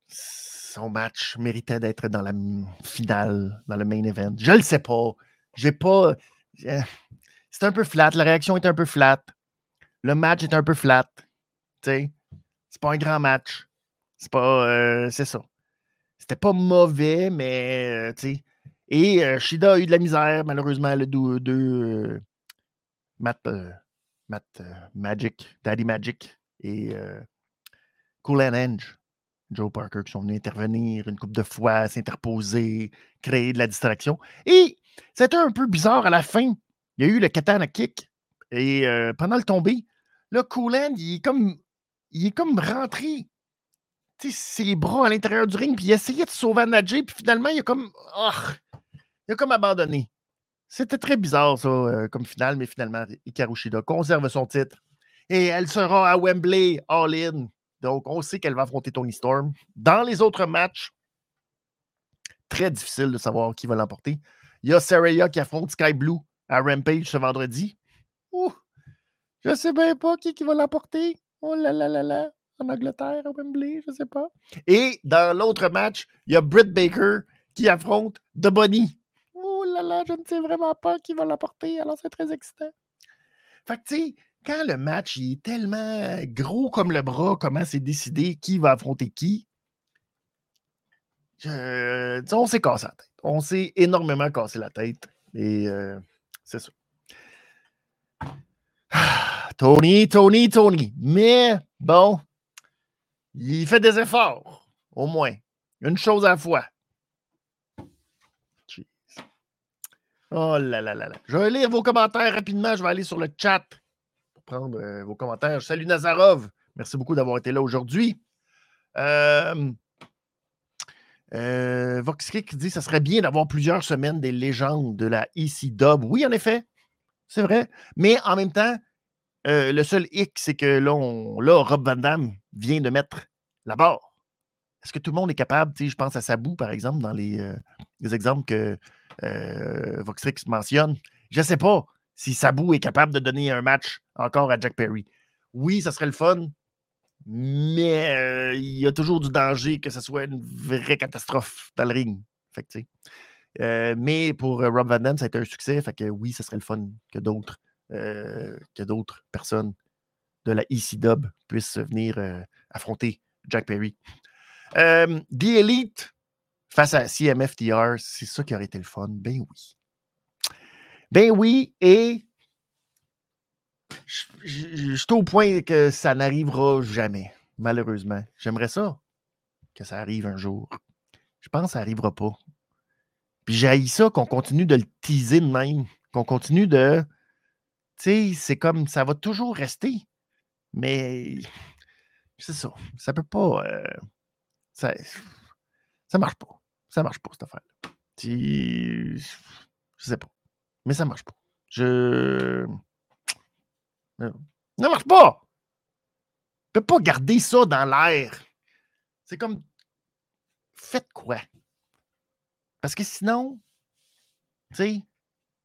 son match méritait d'être dans la finale, dans le main event. Je le sais pas. J'ai pas. Euh, c'est un peu flat. La réaction est un peu flat. Le match est un peu flat. C'est pas un grand match. C'est pas. Euh, c'est ça. C'était pas mauvais, mais. Euh, et Shida a eu de la misère, malheureusement, le 2. Matt, Matt Magic, Daddy Magic et Cool and Edge Joe Parker qui sont venus intervenir une coupe de fois, s'interposer, créer de la distraction. Et c'était un peu bizarre à la fin. Il y a eu le katana kick et euh, pendant le tombé, là, Cooland, il est comme, il est comme rentré ses bras à l'intérieur du ring, puis il essayait de sauver Nadji, puis finalement, il a comme, oh, il a comme abandonné. C'était très bizarre, ça, euh, comme finale, mais finalement, Ikarushida conserve son titre. Et elle sera à Wembley, all-in, donc, on sait qu'elle va affronter Tony Storm. Dans les autres matchs, très difficile de savoir qui va l'emporter. Il y a Saraya qui affronte Sky Blue à Rampage ce vendredi. Ouh, je sais bien pas qui, va l'emporter. Oh là là là là. En Angleterre, à Wembley, je sais pas. Et dans l'autre match, il y a Britt Baker qui affronte The Bunny. Oh là là, je ne sais vraiment pas qui va l'emporter. Alors, c'est très excitant. Fait que, tu sais, quand le match est tellement gros comme le bras, comment c'est décidé qui va affronter qui, on s'est cassé la tête. On s'est énormément cassé la tête. Et euh, c'est ça. Tony, Tony, Tony. Mais bon, il fait des efforts, au moins. Une chose à la fois. Oh là là là là. Je vais lire vos commentaires rapidement. Je vais aller sur le chat prendre euh, vos commentaires. Salut Nazarov. Merci beaucoup d'avoir été là aujourd'hui. Euh, euh, Voxkick dit ça serait bien d'avoir plusieurs semaines des légendes de la EC Dub. Oui, en effet, c'est vrai. Mais en même temps, euh, le seul hic, c'est que là, Rob Van Damme vient de mettre la barre. Est-ce que tout le monde est capable, je pense à Sabou, par exemple, dans les, les exemples que euh, Voxrix mentionne? Je ne sais pas si Sabu est capable de donner un match encore à Jack Perry. Oui, ça serait le fun, mais euh, il y a toujours du danger que ce soit une vraie catastrophe dans le ring. Euh, mais pour Rob Van Dam, ça a été un succès. Fait que oui, ça serait le fun que d'autres personnes de la EC puissent venir affronter Jack Perry. The Elite face à CMFTR, c'est ça qui aurait été le fun. Ben oui. Ben oui, et je suis au point que ça n'arrivera jamais, malheureusement. J'aimerais ça que ça arrive un jour. Je pense que ça n'arrivera pas. Puis j'ai ça qu'on continue de le teaser de même, qu'on continue de. Tu sais, c'est comme ça va toujours rester. Mais c'est ça. Ça peut pas. Euh, ça, ça marche pas. Ça marche pas, cette affaire-là. Je sais pas. Mais ça marche pas. Je. Ça marche pas! Je peux pas garder ça dans l'air. C'est comme. Faites quoi? Parce que sinon, tu sais,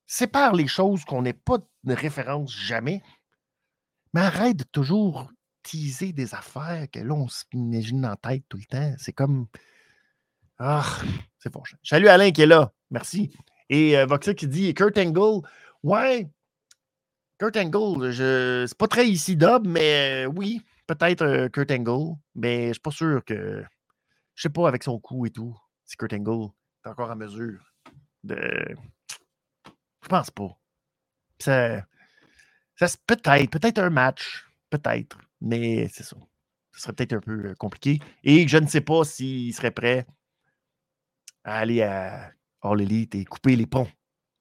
sépare les choses qu'on n'ait pas de référence jamais. Mais arrête de toujours teaser des affaires que là, on s'imagine en tête tout le temps. C'est comme. Ah, c'est fort. Salut Alain qui est là. Merci. Et euh, qui dit Kurt Angle. Ouais, Kurt Angle, je... c'est pas très ici dub, mais euh, oui, peut-être euh, Kurt Angle. Mais je suis pas sûr que. Je sais pas avec son coup et tout, si Kurt Angle est encore en mesure de. Je pense pas. Ça, ça peut-être, peut-être un match, peut-être, mais c'est ça. Ce serait peut-être un peu euh, compliqué. Et je ne sais pas s'il serait prêt à aller à All Elite et couper les ponts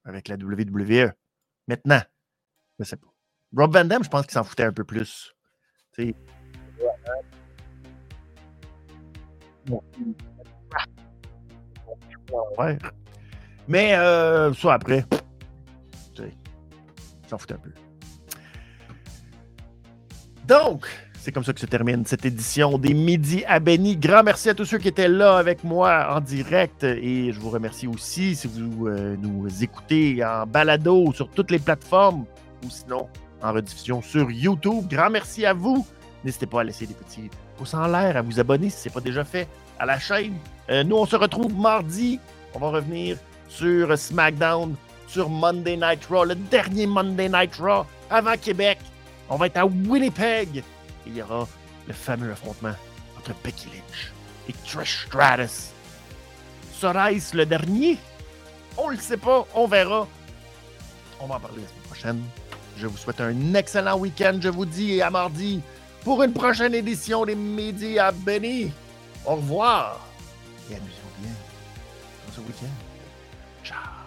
avec la WWE. Maintenant, je sais pas. Rob Van Dam, je pense qu'il s'en foutait un peu plus. Mais euh, ça après, il s'en foutait un peu. Donc, c'est comme ça que se termine cette édition des Midi à Benny. Grand merci à tous ceux qui étaient là avec moi en direct et je vous remercie aussi si vous euh, nous écoutez en balado sur toutes les plateformes ou sinon en rediffusion sur YouTube. Grand merci à vous. N'hésitez pas à laisser des petits pouces en l'air, à vous abonner si ce n'est pas déjà fait à la chaîne. Euh, nous, on se retrouve mardi. On va revenir sur SmackDown, sur Monday Night Raw, le dernier Monday Night Raw avant Québec. On va être à Winnipeg il y aura le fameux affrontement entre Becky Lynch et Trish Stratus. Sera-ce le dernier? On le sait pas, on verra. On va en parler la semaine prochaine. Je vous souhaite un excellent week-end, je vous dis, et à mardi pour une prochaine édition des Médias Benny. Au revoir et amusez-vous bien dans ce week-end. Ciao.